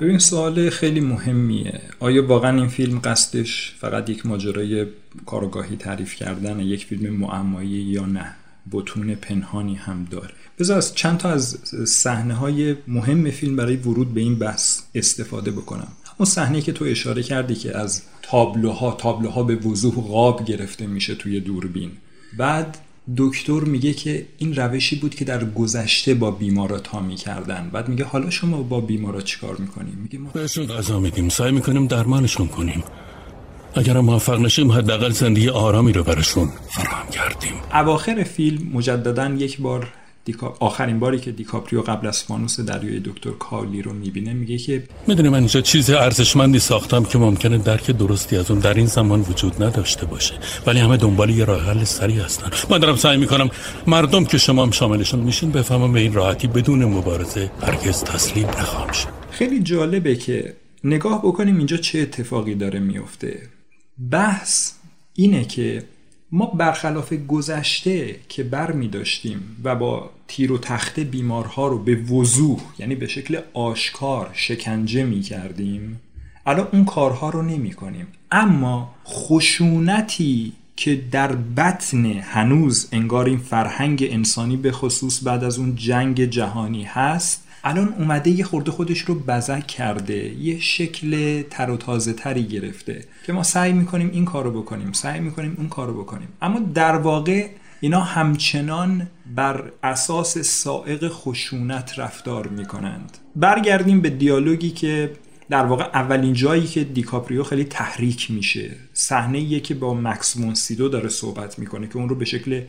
ببین سوال خیلی مهمیه. آیا واقعا این فیلم قصدش فقط یک ماجرای کارگاهی تعریف کردن یک فیلم معمایی یا نه؟ بتون پنهانی هم داره. بذار از چند تا از صحنه های مهم فیلم برای ورود به این بحث استفاده بکنم. اون صحنه که تو اشاره کردی که از تابلوها تابلوها به وضوح قاب گرفته میشه توی دوربین. بعد دکتر میگه که این روشی بود که در گذشته با بیمارا تا می‌کردن بعد میگه حالا شما با بیمارا چیکار می‌کنیم میگه ما بهشون غذا میدیم سعی می‌کنیم درمانشون کنیم. اگر موفق نشیم حداقل زندگی آرامی رو براشون فراهم کردیم. اواخر فیلم مجددا یک بار دیکا... آخرین باری که دیکاپریو قبل از فانوس دریای دکتر کارلی رو می‌بینه میگه که می‌دونی من اینجا چیز ارزشمندی ساختم که ممکنه درک درستی از اون در این زمان وجود نداشته باشه. ولی همه دنبال یه راه حل سریع هستن. من دارم سعی می‌کنم مردم که شما هم شاملشون میشین بفهمم به این راحتی بدون مبارزه هرگز تسلیم نخواهم شد. خیلی جالبه که نگاه بکنیم اینجا چه اتفاقی داره میفته بحث اینه که ما برخلاف گذشته که بر می داشتیم و با تیر و تخته بیمارها رو به وضوح یعنی به شکل آشکار شکنجه می کردیم الان اون کارها رو نمی کنیم. اما خشونتی که در بطن هنوز انگار این فرهنگ انسانی به خصوص بعد از اون جنگ جهانی هست الان اومده یه خورده خودش رو بزک کرده یه شکل تر و تازه تری گرفته که ما سعی می‌کنیم این کارو بکنیم سعی می‌کنیم اون کارو بکنیم. اما در واقع اینا همچنان بر اساس سائق خشونت رفتار می‌کنند. برگردیم به دیالوگی که در واقع اولین جایی که دیکاپریو خیلی تحریک میشه. صحنه که با مکس مونسیدو داره صحبت می‌کنه که اون رو به شکل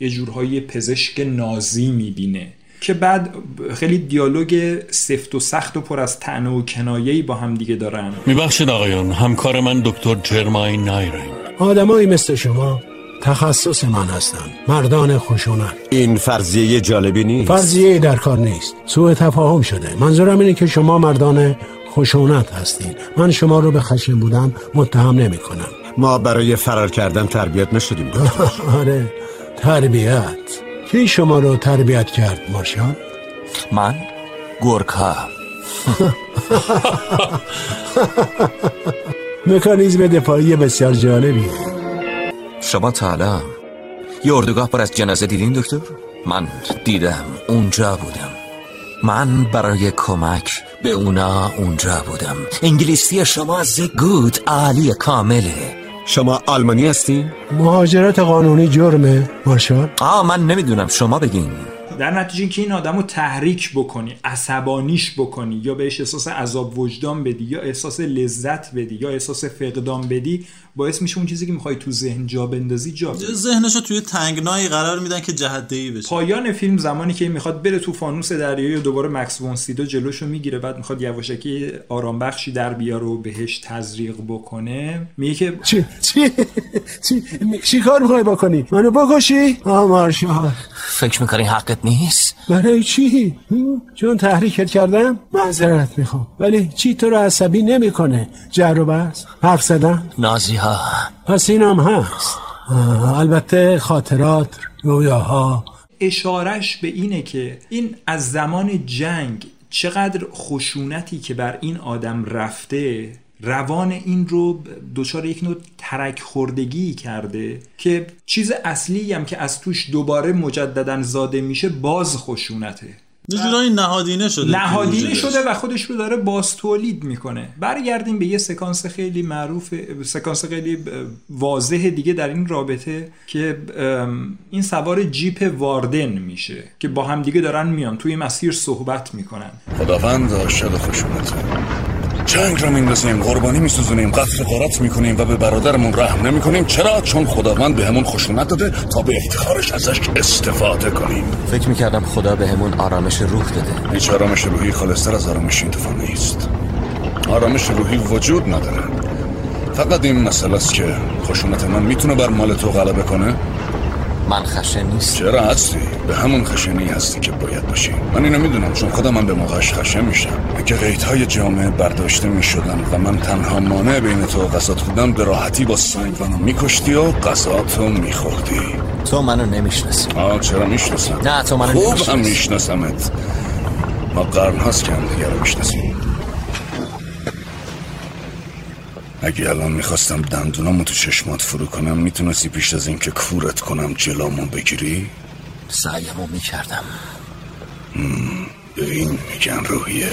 یه جورهای پزشک نازی می‌بینه. که بعد خیلی دیالوگ سفت و سخت و پر از تنه و کنایه‌ای با هم دیگه دارن. میبخشید آقایان همکار من دکتر جرماین نایرنگ آدمایی مثل شما تخصص من هستن. مردان خشونت این فرضیه جالبی نیست؟ فرضیه در کار نیست. سوء تفاهم شده. منظورم اینه که شما مردان خشونت هستین. من شما رو به خشن بودن متهم نمی کنم ما برای فرار کردن تربیت نشدیم آره تربیت. کی شما رو تربیت کرد مارشال؟ من؟ گورکا مکانیزم دفاعی بسیار جالبی شما تا یه اردوگاه پر از جنازه دیدین دکتر؟ من دیدم اونجا بودم. من برای کمک به اونا اونجا بودم. انگلیسی شما از گود عالی کامله. شما آلمانی هستین؟ مهاجرت قانونی جرمه مارشال؟ آه من نمی‌دونم شما بگین در نتیجه که این آدم رو تحریک بکنی عصبانیش بکنی یا بهش احساس عذاب وجدان بدی یا احساس لذت بدی یا احساس فقدان بدی باعث میشه اون چیزی که می‌خوای تو ذهن جا بندازی جا بندازی ذهنشو توی تنگنایی قرار میدن که جهده‌ای بشه. پایان فیلم زمانی که می‌خواد بره تو فانوس دریایی و دوباره مکس وونسیدو جلوشو می‌گیره بعد می‌خواد یواشکی آرام بخشی در بیاره و بهش تزریق بکنه. میگه که چی؟ چی؟ چی؟ چی کار می‌خوای بکنی؟ منو بکشی؟ آ مارشال. فکر می‌کنی حقت نیست؟ برای چی؟ چون تحریکت کردم معذرت می‌خوام. ولی چی تو رو عصبی نمی‌کنه؟ جر و بحث. حرف زدن نازی ها پس اینم هست. البته خاطرات رویاها. اشارش به اینه که این از زمان جنگ چقدر خشونتی که بر این آدم رفته روان این رو دچار یک نوع ترک خوردگی کرده که چیز اصلی هم که از توش دوباره مجددا زاده میشه باز خشونته. یه جورایی نهادینه شده نهادینه شده و خودش رو داره باز تولید می‌کنه. برگردیم به یه سکانس خیلی معروف سکانس خیلی واضح دیگه در این رابطه که این سوار جیپ واردن میشه که با هم دیگه دارن میان توی مسیر صحبت می‌کنن. خداوند عاشق خشونته جنگ رو میندازیم قربانی میسوزونیم قتل غارت می‌کنیم و به برادرمون رحم نمی‌کنیم. چرا؟ چون خداوند به همون خشونت داده تا به افتخارش ازش استفاده کنیم. فکر می‌کردم خدا به همون آرامش روح داده. هیچ آرامش روحی خالصتر از آرامش این طوفان نیست. آرامش روحی وجود نداره. فقط این مسئله است که خشونت من می‌تونه بر مال تو غلبه کنه. من خشن نیست چرا هستی؟ به همون خشنی هستی که باید باشی. من اینو می‌دونم چون خودم من به موقعش خشن میشم. اگه قیدهای جامعه برداشته می‌شدن و من تنها مانع بین تو و قصات بودم به راحتی با سنگ منو میکشتی و قصاتو میخوردی. تو منو نمی‌شناسی. آه چرا می‌شناسم؟ نه تو منو خوب هم میشناسمت. ما قرن هاست که هم دیگه رو می‌شناسیم. اگه الان می‌خواستم دندونامو تو چشمات فرو کنم می‌تونستی پیش از اینکه کورت کنم جلامو بگیری؟ سعیمو می‌کردم. به این میگن روحیه.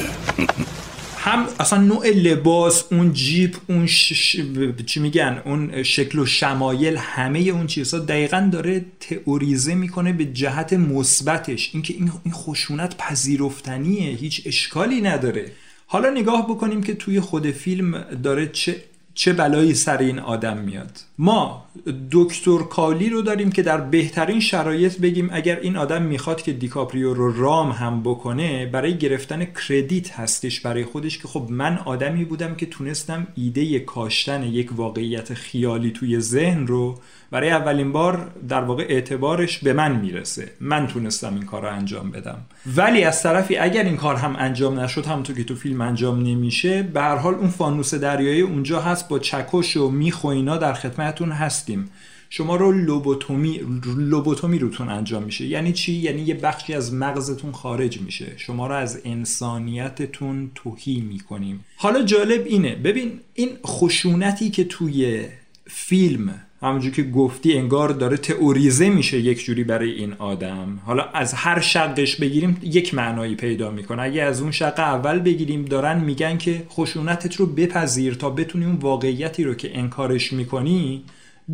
هم اصلا نوع لباس اون جیپ اون ش... ش- چی میگن اون شکل و شمایل همه اون چیزها دقیقا داره تئوریزه می‌کنه به جهت مثبتش. اینکه این این خشونت پذیرفتنیه هیچ اشکالی نداره. حالا نگاه بکنیم که توی خود فیلم داره چه چه بلایی سر این آدم میاد؟ ما دکتر کالی رو داریم که در بهترین شرایط بگیم اگر این آدم می‌خواد که دیکاپریو رو رام هم بکنه برای گرفتن کردیت هستش برای خودش که خب من آدمی بودم که تونستم ایده کاشتن یک واقعیت خیالی توی ذهن رو برای اولین بار در واقع اعتبارش به من می‌رسه. من تونستم این کار رو انجام بدم. ولی از طرفی اگر این کار هم انجام نشد همونطور که تو فیلم انجام نمیشه به هر حال اون فانوس دریایی اونجا هست با چکش و میخ و اینا در خدمتتون هستیم. شما رو لوبوتومی لوبوتومی روتون انجام میشه. یعنی چی؟ یعنی یه بخشی از مغزتون خارج میشه. شما رو از انسانیتتون توهی می‌کنیم. حالا جالب اینه. ببین این خشونتی که توی فیلم همونجور که گفتی انگار داره تئوریزه میشه یک جوری برای این آدم. حالا از هر شقش بگیریم یک معنایی پیدا می‌کنه. اگه از اون شق اول بگیریم دارن میگن که خشونتت رو بپذیر تا بتونی اون واقعیتی رو که انکارش می‌کنی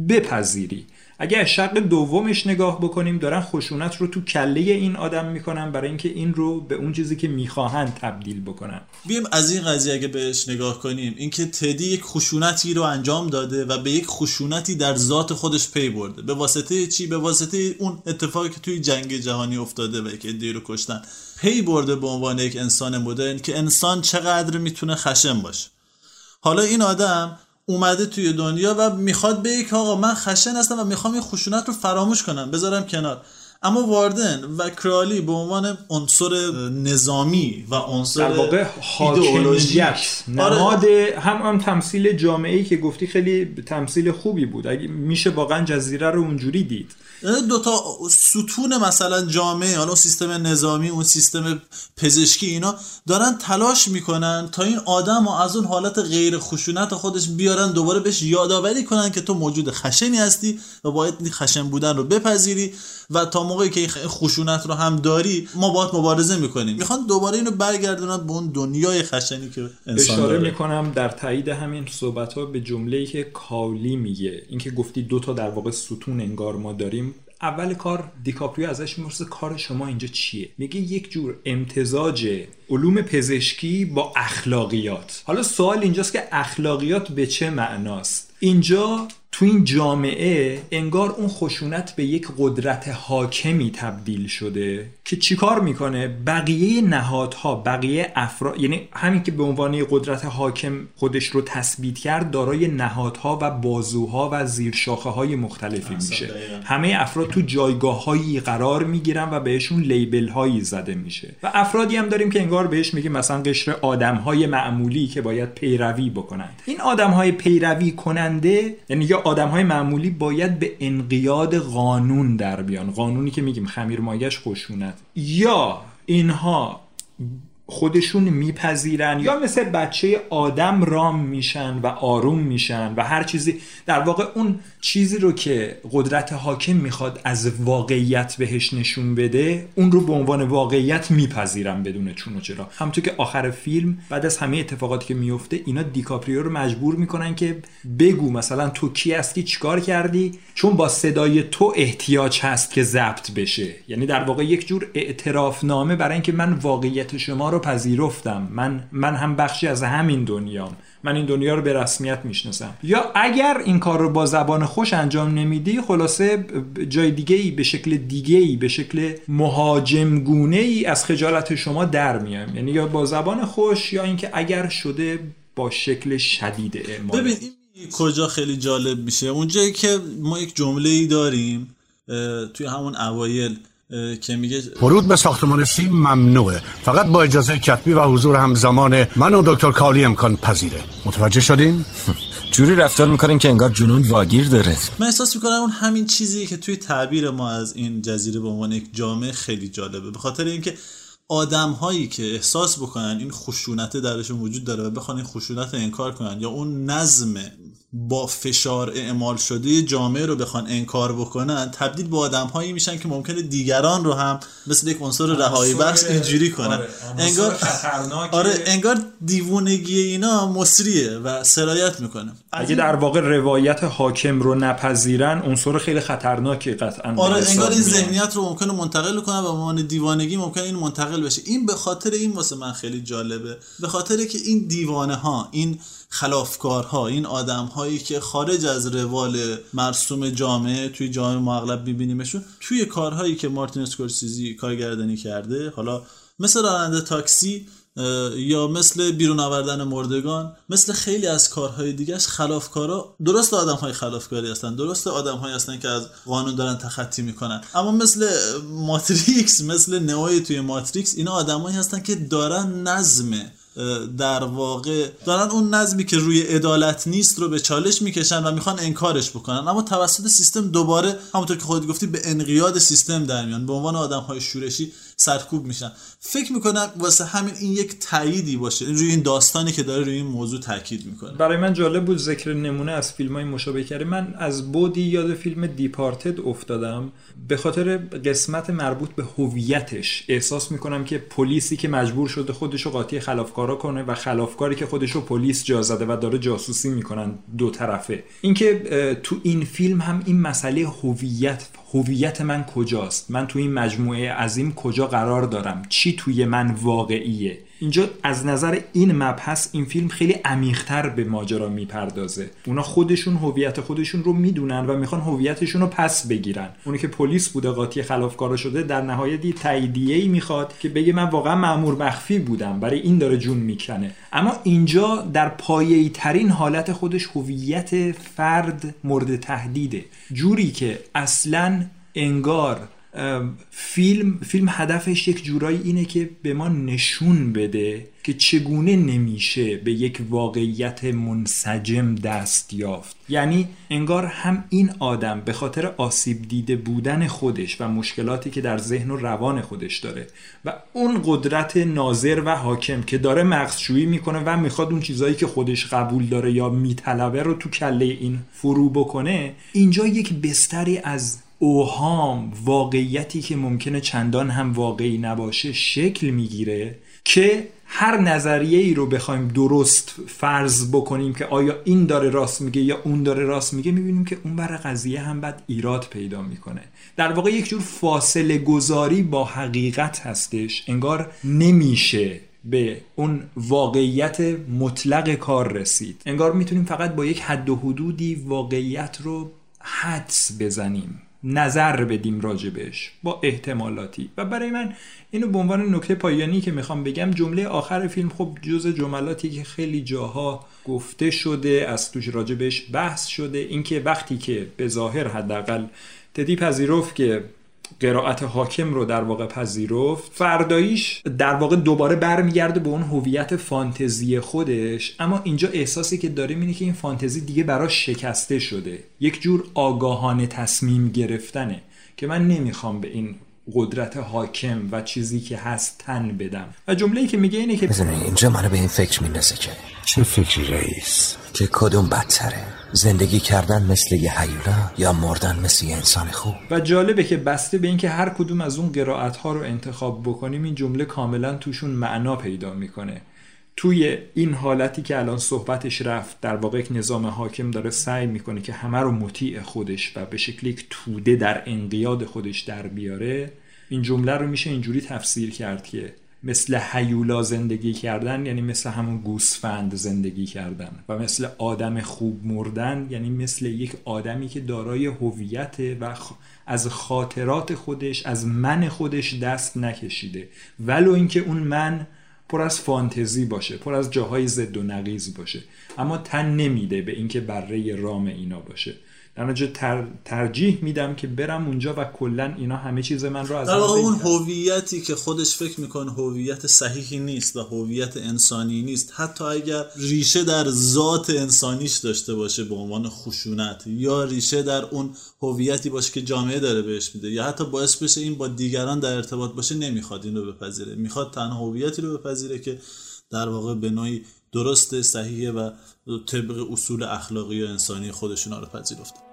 بپذیری. اگه شق دومش نگاه بکنیم دارن خشونت رو تو کله این آدم می‌کنن برای اینکه این رو به اون چیزی که می‌خواهند تبدیل بکنن. بیم از این قضیه اگه بهش نگاه کنیم اینکه تدی یک خشونتی رو انجام داده و به یک خشونتی در ذات خودش پی برده. به واسطه چی؟ به واسطه اون اتفاقی که توی جنگ جهانی افتاده و که دی رو کشتن. پی برده به عنوان یک انسان مدرن که انسان چقدر می‌تونه خشن باشه. حالا این آدم اومده توی دنیا و می‌خواد به یک آقا من خشن هستم و می‌خوام این خشونت رو فراموش کنم بذارم کنار. اما واردن و کرالی به عنوان عنصر نظامی و عنصر در واقع حاکمیت نماد هم هم تمثیل جامعه که گفتی خیلی تمثیل خوبی بود. اگه میشه واقعا جزیره رو اونجوری دید. دوتا ستون مثلا جامعه حالا سیستم نظامی اون سیستم پزشکی اینا دارن تلاش می‌کنن تا این آدم و از اون حالت غیر خشونت خودش بیارن دوباره بهش یادآوری کنن که تو موجود خشنی هستی و باید خشن بودن رو بپذیری و تا موقعی که خشونت رو هم داری ما باید مبارزه می‌کنیم. می‌خوان دوباره اینو برگردونن به اون دنیای خشنی که انسان اشاره داره. می‌کنم در تایید همین صحبت ها به جمله که کالی میگه. اینکه گفتی دو تا در واقع ستون انگار ما داریم. اول کار دیکاپریو ازش می‌پرسه کار شما اینجا چیه؟ میگه یک جور امتزاج علوم پزشکی با اخلاقیات. حالا سوال اینجاست که اخلاقیات به چه معناست؟ اینجا تو این جامعه انگار اون خشونت به یک قدرت حاکمی تبدیل شده که چیکار می‌کنه؟ بقیه نهادها بقیه افراد یعنی همین که به عنوان قدرت حاکم خودش رو تثبیت کرد دارای نهادها و بازوها و زیرشاخه های مختلفی میشه. همه افراد تو جایگاه هایی قرار می‌گیرن و بهشون لیبل هایی زده میشه. و افرادی هم داریم که انگار بهش میگیم مثلا قشر آدم های معمولی که باید پیروی بکنند. این آدم های پیروی کننده یعنی آدم های معمولی باید به انقیاد قانون در بیان. قانونی که میگیم خمیر مایش خشونت. یا اینها خودشون میپذیرن یا مثل بچه آدم رام میشن و آروم میشن و هر چیزی در واقع اون چیزی رو که قدرت حاکم می‌خواد از واقعیت بهش نشون بده اون رو به عنوان واقعیت میپذیرن بدون چون و چرا. همونطور که آخر فیلم بعد از همه اتفاقاتی که میفته اینا دیکاپریو رو مجبور می‌کنن که بگو مثلا تو کی هستی چیکار کردی؟ چون با صدای تو احتیاج هست که ضبط بشه. یعنی در واقع یک جور اعتراف نامه برای اینکه من واقعیت شما رو پذیرفتم. من من هم بخشی از همین دنیام. من این دنیا رو به رسمیت می‌شناسم. یا اگر این کار رو با زبان خوش انجام نمیدی خلاصه جای دیگه ای به شکل دیگه ای به شکل مهاجم گونه ای از خجالت شما در میایم یعنی یا با زبان خوش یا اینکه اگر شده با شکل شدید اعمال. ببین کجا خیلی جالب میشه. اونجایی که ما یک جمله ای داریم توی همون اوایل که میگه ورود به ساختمان سیم ممنوعه. فقط با اجازه کتبی و حضور همزمان من و دکتر کالی امکان پذیره. متوجه شدین؟ جوری رفتار می‌کنین که انگار جنون واگیر داره. من احساس می‌کنم اون همین چیزی که توی تعبیر ما از این جزیره به عنوان یک جامعه خیلی جالبه. به خاطر اینکه آدم هایی که احساس بکنن این خشونت درشون وجود داره و بخوان این خشونت انکار کنن یا اون نظم با فشار اعمال شده جامعه رو بخوان انکار بکنن تبدیل به آدم هایی میشن که ممکنه دیگران رو هم مثل یک عنصر رهایی بخش اینجوری کنن. آره، انگار خطرناک آره انگار دیوونگی اینا مصریه و سرایت می‌کنه. اگه در واقع روایت حاکم رو نپذیرن عنصر خیلی خطرناکی قطعا آره انگار این. ذهنیت رو ممکنه منتقل کنن و به عنوان دیوانگی ممکنه این منتقل بشه. این به خاطر این واسه من خیلی جالبه. به خاطر که این دیوانه ها این خلافکارها این آدم هایی که خارج از روال مرسوم جامعه توی جامعه ما اغلب میبینیمشون توی کارهایی که مارتین اسکورسیزی کارگردانی کرده حالا مثل راننده تاکسی یا مثل بیرون آوردن مردگان مثل خیلی از کارهای دیگهش خلافکارا درست آدم های خلافکاری هستن درست آدم های هستن که از قانون دارن تخطی می‌کنن. اما مثل ماتریکس مثل نئوی توی ماتریکس اینا آدمایی هستن که دارن نظم در واقع دارن اون نظمی که روی عدالت نیست رو به چالش می‌کشن و می‌خوان انکارش بکنن. اما توسط سیستم دوباره همونطور که خودت گفتی به انقیاد سیستم در میان. به عنوان آدم های شورشی سرکوب میشن. فکر می‌کنم واسه همین این یک تأییدی باشه. روی این داستانی که داره روی این موضوع تاکید می‌کنه. برای من جالب بود ذکر نمونه از فیلم های مشابه کرده من از بودی یاد فیلم دیپارتد افتادم. به خاطر قسمت مربوط به هویتش احساس می‌کنم که پلیسی که مجبور شده خودش رو قاطی خلافکارا کنه و خلافکاری که خودش رو پلیس جا زده و داره جاسوسی می‌کنن دو طرفه. اینکه تو این فیلم هم این مسئله هویت هویت من کجاست؟ من تو این مجموعه عظیم کجا قرار دارم. چی توی من واقعیه؟ اینجا از نظر این مبحث این فیلم خیلی عمیقتر به ماجرا می‌پردازه. اونا خودشون هویت خودشون رو می‌دونن و می‌خوان هویتشون رو پس بگیرن. اونی که پلیس بوده قاطی خلافکارا شده در نهایت یه تاییدیه ای می‌خواد که بگه من واقعا مأمور مخفی بودم. برای این داره جون می‌کنه. اما اینجا در پایه‌ای ترین حالت خودش هویت فرد مورد تهدیده. جوری که اصلا انگار فیلم فیلم هدفش یک جورایی اینه که به ما نشون بده که چگونه نمیشه به یک واقعیت منسجم دست یافت. یعنی انگار هم این آدم به خاطر آسیب دیده بودن خودش و مشکلاتی که در ذهن و روان خودش داره و اون قدرت ناظر و حاکم که داره مغزشویی می‌کنه و می‌خواد اون چیزایی که خودش قبول داره یا میطلبه رو تو کله این فرو بکنه اینجا یک بستری از اوهام واقعیتی که ممکنه چندان هم واقعی نباشه شکل می‌گیره که هر نظریه ای رو بخوایم درست فرض بکنیم که آیا این داره راست میگه یا اون داره راست میگه می‌بینیم که اون بر قضیه هم بعد ایراد پیدا می‌کنه. در واقع یک جور فاصله گذاری با حقیقت هستش. انگار نمیشه به اون واقعیت مطلق کار رسید. انگار می‌تونیم فقط با یک حد و حدودی واقعیت رو حدس بزنیم. نظر بدیم راجبش با احتمالاتی. و برای من اینو به عنوان نکته پایانی که می‌خوام بگم جمله آخر فیلم خب جز جملاتی که خیلی جاها گفته شده از توش راجبش بحث شده. اینکه وقتی که به ظاهر حداقل تدی پذیرفت که قرائت حاکم رو در واقع پذیرفت. فرداییش در واقع دوباره برمیگرده به اون هویت فانتزی خودش اما اینجا احساسی که داریم اینه که این فانتزی دیگه براش شکسته شده. یک جور آگاهانه تصمیم گرفتنه که من نمی‌خوام به این قدرت حاکم و چیزی که هست تن بدم. و جمله‌ای که میگه اینه که می‌دونی اینجا منو به این فکر میندازه که چه فکری رئیس؟ که کدوم بدتره؟ زندگی کردن مثل یه حیولا یا مردن مثل یه انسان خوب؟ و جالبه که بسته به اینکه هر کدوم از اون قرائت ها رو انتخاب بکنیم این جمله کاملا توشون معنا پیدا می‌کنه. توی این حالتی که الان صحبتش رفت در واقع یک نظام حاکم داره سعی می‌کنه که همه رو مطیع خودش و به شکل یک توده در انقیاد خودش در بیاره این جمله رو میشه اینجوری تفسیر کرد که مثل حیولا زندگی کردن یعنی مثل همون گوسفند زندگی کردن و مثل آدم خوب مردن یعنی مثل یک آدمی که دارای هویت و از خاطرات خودش از من خودش دست نکشیده. ولو اینکه اون من پر از فانتزی باشه پر از جاهای زد و نقیز باشه. اما تن نمیده به اینکه بره رام اینا باشه. در تر، ترجیح میدم که برم اونجا و کلا اینا همه چیز من رو از در اون. هویتی که خودش فکر می‌کنه هویت صحیحی نیست و هویت انسانی نیست. حتی اگر ریشه در ذات انسانیش داشته باشه به عنوان خشونت یا ریشه در اون هویتی باشه که جامعه داره بهش میده یا حتی باعث بشه این با دیگران در ارتباط باشه نمی‌خواد این رو بپذیره. می‌خواد تنها هویتی رو بپذیره که در واقع به نوعی درست صحیحه و طبق اصول اخلاقی و انسانی خودشون رو پذیرفته.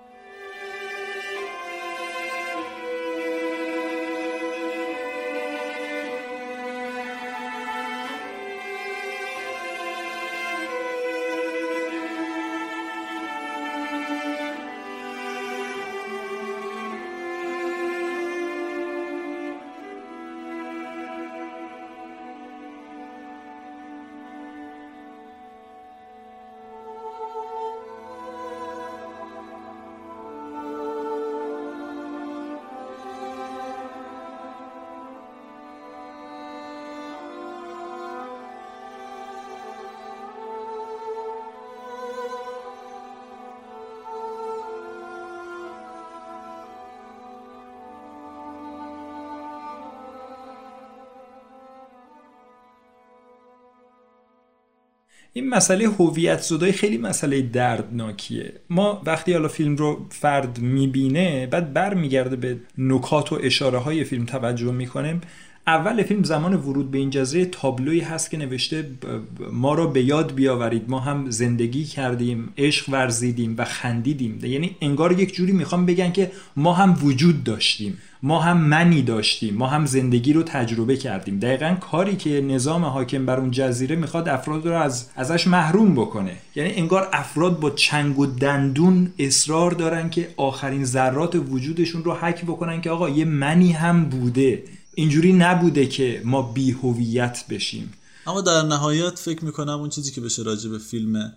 مسئله هویت زدایی خیلی مسئله دردناکیه. ما وقتی حالا فیلم رو فرد می‌بینه بعد برمیگرده به نکات و اشاره های فیلم توجه می‌کنیم اول فیلم زمان ورود به این جزیره تابلویی هست که نوشته ما را به یاد بیاورید. ما هم زندگی کردیم عشق ورزیدیم و خندیدیم. یعنی انگار یک جوری می‌خوام بگن که ما هم وجود داشتیم. ما هم منی داشتیم. ما هم زندگی رو تجربه کردیم. دقیقا کاری که نظام حاکم بر اون جزیره می‌خواد افراد رو از ازش محروم بکنه. یعنی انگار افراد با چنگ و دندون اصرار دارن که آخرین ذرات وجودشون رو حک بکنن که آقا یه منی هم بوده. اینجوری نبوده که ما بی هویت بشیم. اما در نهایت فکر می‌کنم اون چیزی که بشه راجع به فیلم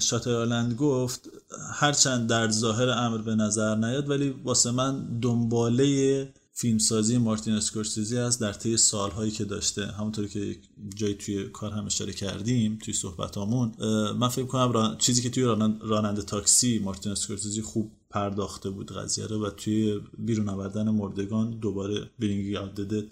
Shutter Island گفت هرچند در ظاهر امر به نظر نیاد ولی واسه من دنباله فیلمسازی مارتین اسکورسیزی هست در طی سالهایی که داشته. همونطوری که جایی توی کار هم اشاره کردیم توی صحبتامون من فکر کنم چیزی که توی راننده تاکسی مارتین اسکورسیزی خوب پرداخته بود قضیه رو و توی بیرون آوردن مردگان دوباره برینگی داده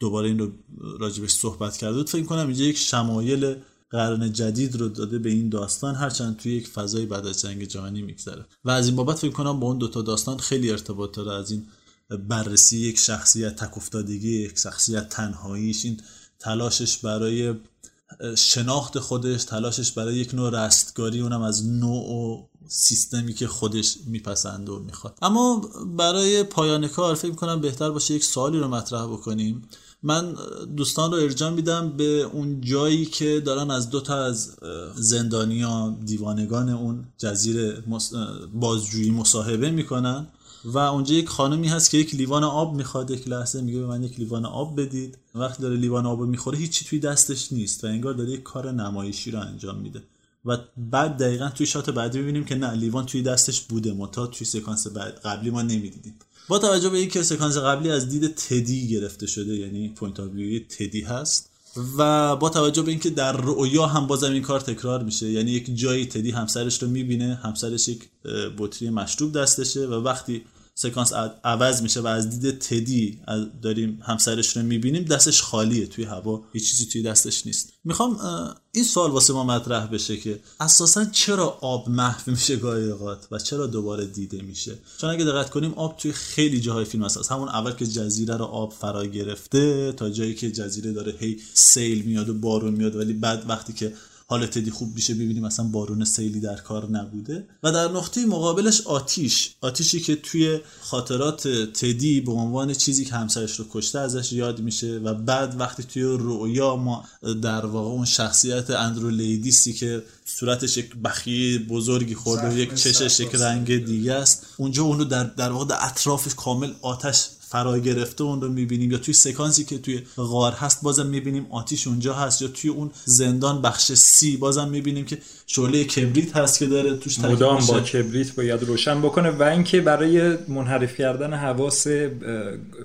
دوباره این رو راجبش صحبت کرده بود. فکر کنم اینجا یک شمایل قرن جدید رو داده به این داستان هرچند توی یک فضای بعد از جنگ جهانی میگذره. و از این بابت فکر کنم با اون دوتا داستان خیلی ارتباط داره. از این بررسی یک شخصیت تک افتادگی یک شخصیت تنهاییش این تلاشش برای شناخت خودش تلاشش برای یک نوع رستگاری اونم از نوع و سیستمی که خودش میپسند و می‌خواد. اما برای پایان کار فکر کنم بهتر باشه یک سوالی رو مطرح بکنیم. من دوستان رو ارجاع میدم به اون جایی که دارن از دو تا از زندانیا دیوانگان اون جزیره بازجویی مصاحبه می‌کنن. و اونجا یک خانمی هست که یک لیوان آب می‌خواد یک لحظه میگه به من یک لیوان آب بدید. وقتی داره لیوان آب می‌خوره هیچی توی دستش نیست و انگار داره یک کار نمایشی رو انجام میده. و بعد دقیقا توی شات بعدی می‌بینیم که نه لیوان توی دستش بوده. متا توی سکانس قبلی ما نمی‌دیدیم. با توجه به اینکه سکانس قبلی از دید تدی گرفته شده یعنی point of تدی هست و با توجه به اینکه در رؤیا هم بازم این کار تکرار میشه یعنی یک جایی تدی همسرش رو می‌بینه همسرش یک بطری مشروب دستشه و وقتی سکانس عوض میشه و از دید تدی داریم همسرش رو می‌بینیم دستش خالیه توی هوا هیچ چیزی توی دستش نیست. می‌خوام این سوال واسه ما مطرح بشه که اساسا چرا آب محو میشه گاهی اوقات و چرا دوباره دیده میشه؟ چون اگه دقت کنیم آب توی خیلی جاهای فیلم هست. همون اول که جزیره رو آب فرا گرفته تا جایی که جزیره داره هی سیل میاد و بارون میاد ولی بعد وقتی که حال تدی خوب میشه ببینیم مثلا بارون سیلی در کار نبوده. و در نقطه مقابلش آتیش. آتیشی که توی خاطرات تدی به عنوان چیزی که همسرش رو کشته ازش یاد میشه و بعد وقتی توی رؤیا ما در واقع اون شخصیت اندرو لیدیسی که صورتش یک بخیه بزرگی خورده و یک چشش یک رنگ دیگه است. اونجا اونو در در واقع در اطرافش کامل آتش فرا گرفته اون رو می‌بینیم یا توی سکانسی که توی غار هست بازم می‌بینیم آتیش اونجا هست یا توی اون زندان بخش سی بازم می‌بینیم که شعله کبریت هست که داره توش مدام با کبریت باید روشن بکنه و اینکه برای منحرف کردن حواس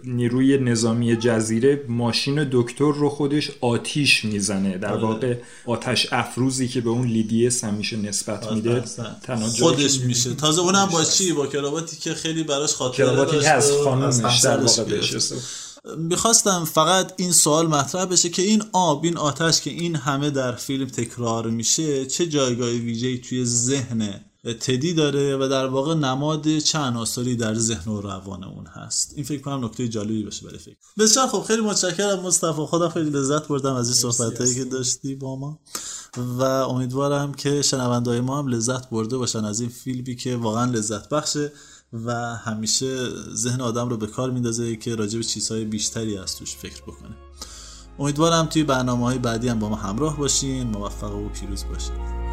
نیروی نظامی جزیره ماشین دکتر رو خودش آتیش می‌زنه. در آره. واقع آتش افروزی که به اون لیدیه همیشه نسبت میده خودش میشه. تازه اونم با چی؟ با کراواتی که خیلی براش خاطره کراواتی هست خانمش در می‌خواستم فقط این سوال مطرح بشه که این آب این آتش که این همه در فیلم تکرار میشه چه جایگاه ویژه‌ای توی ذهن تدی داره و در واقع نماد چه عناصری در ذهن و روان اون هست؟ این فکر کنم نکته جالبی باشه برای فکر. بسیار خب خیلی متشکرم مصطفی. خدا خیلی لذت بردم از این صحبتایی که داشتی با ما. و امیدوارم که شنوندهای ما هم لذت برده باشن از این فیلمی که واقعا لذت بخشه. و همیشه ذهن آدم رو به کار میندازه که راجع به چیزهای بیشتری از توش فکر بکنه. امیدوارم توی برنامه های بعدی هم با ما همراه باشین موفق و پیروز باشین.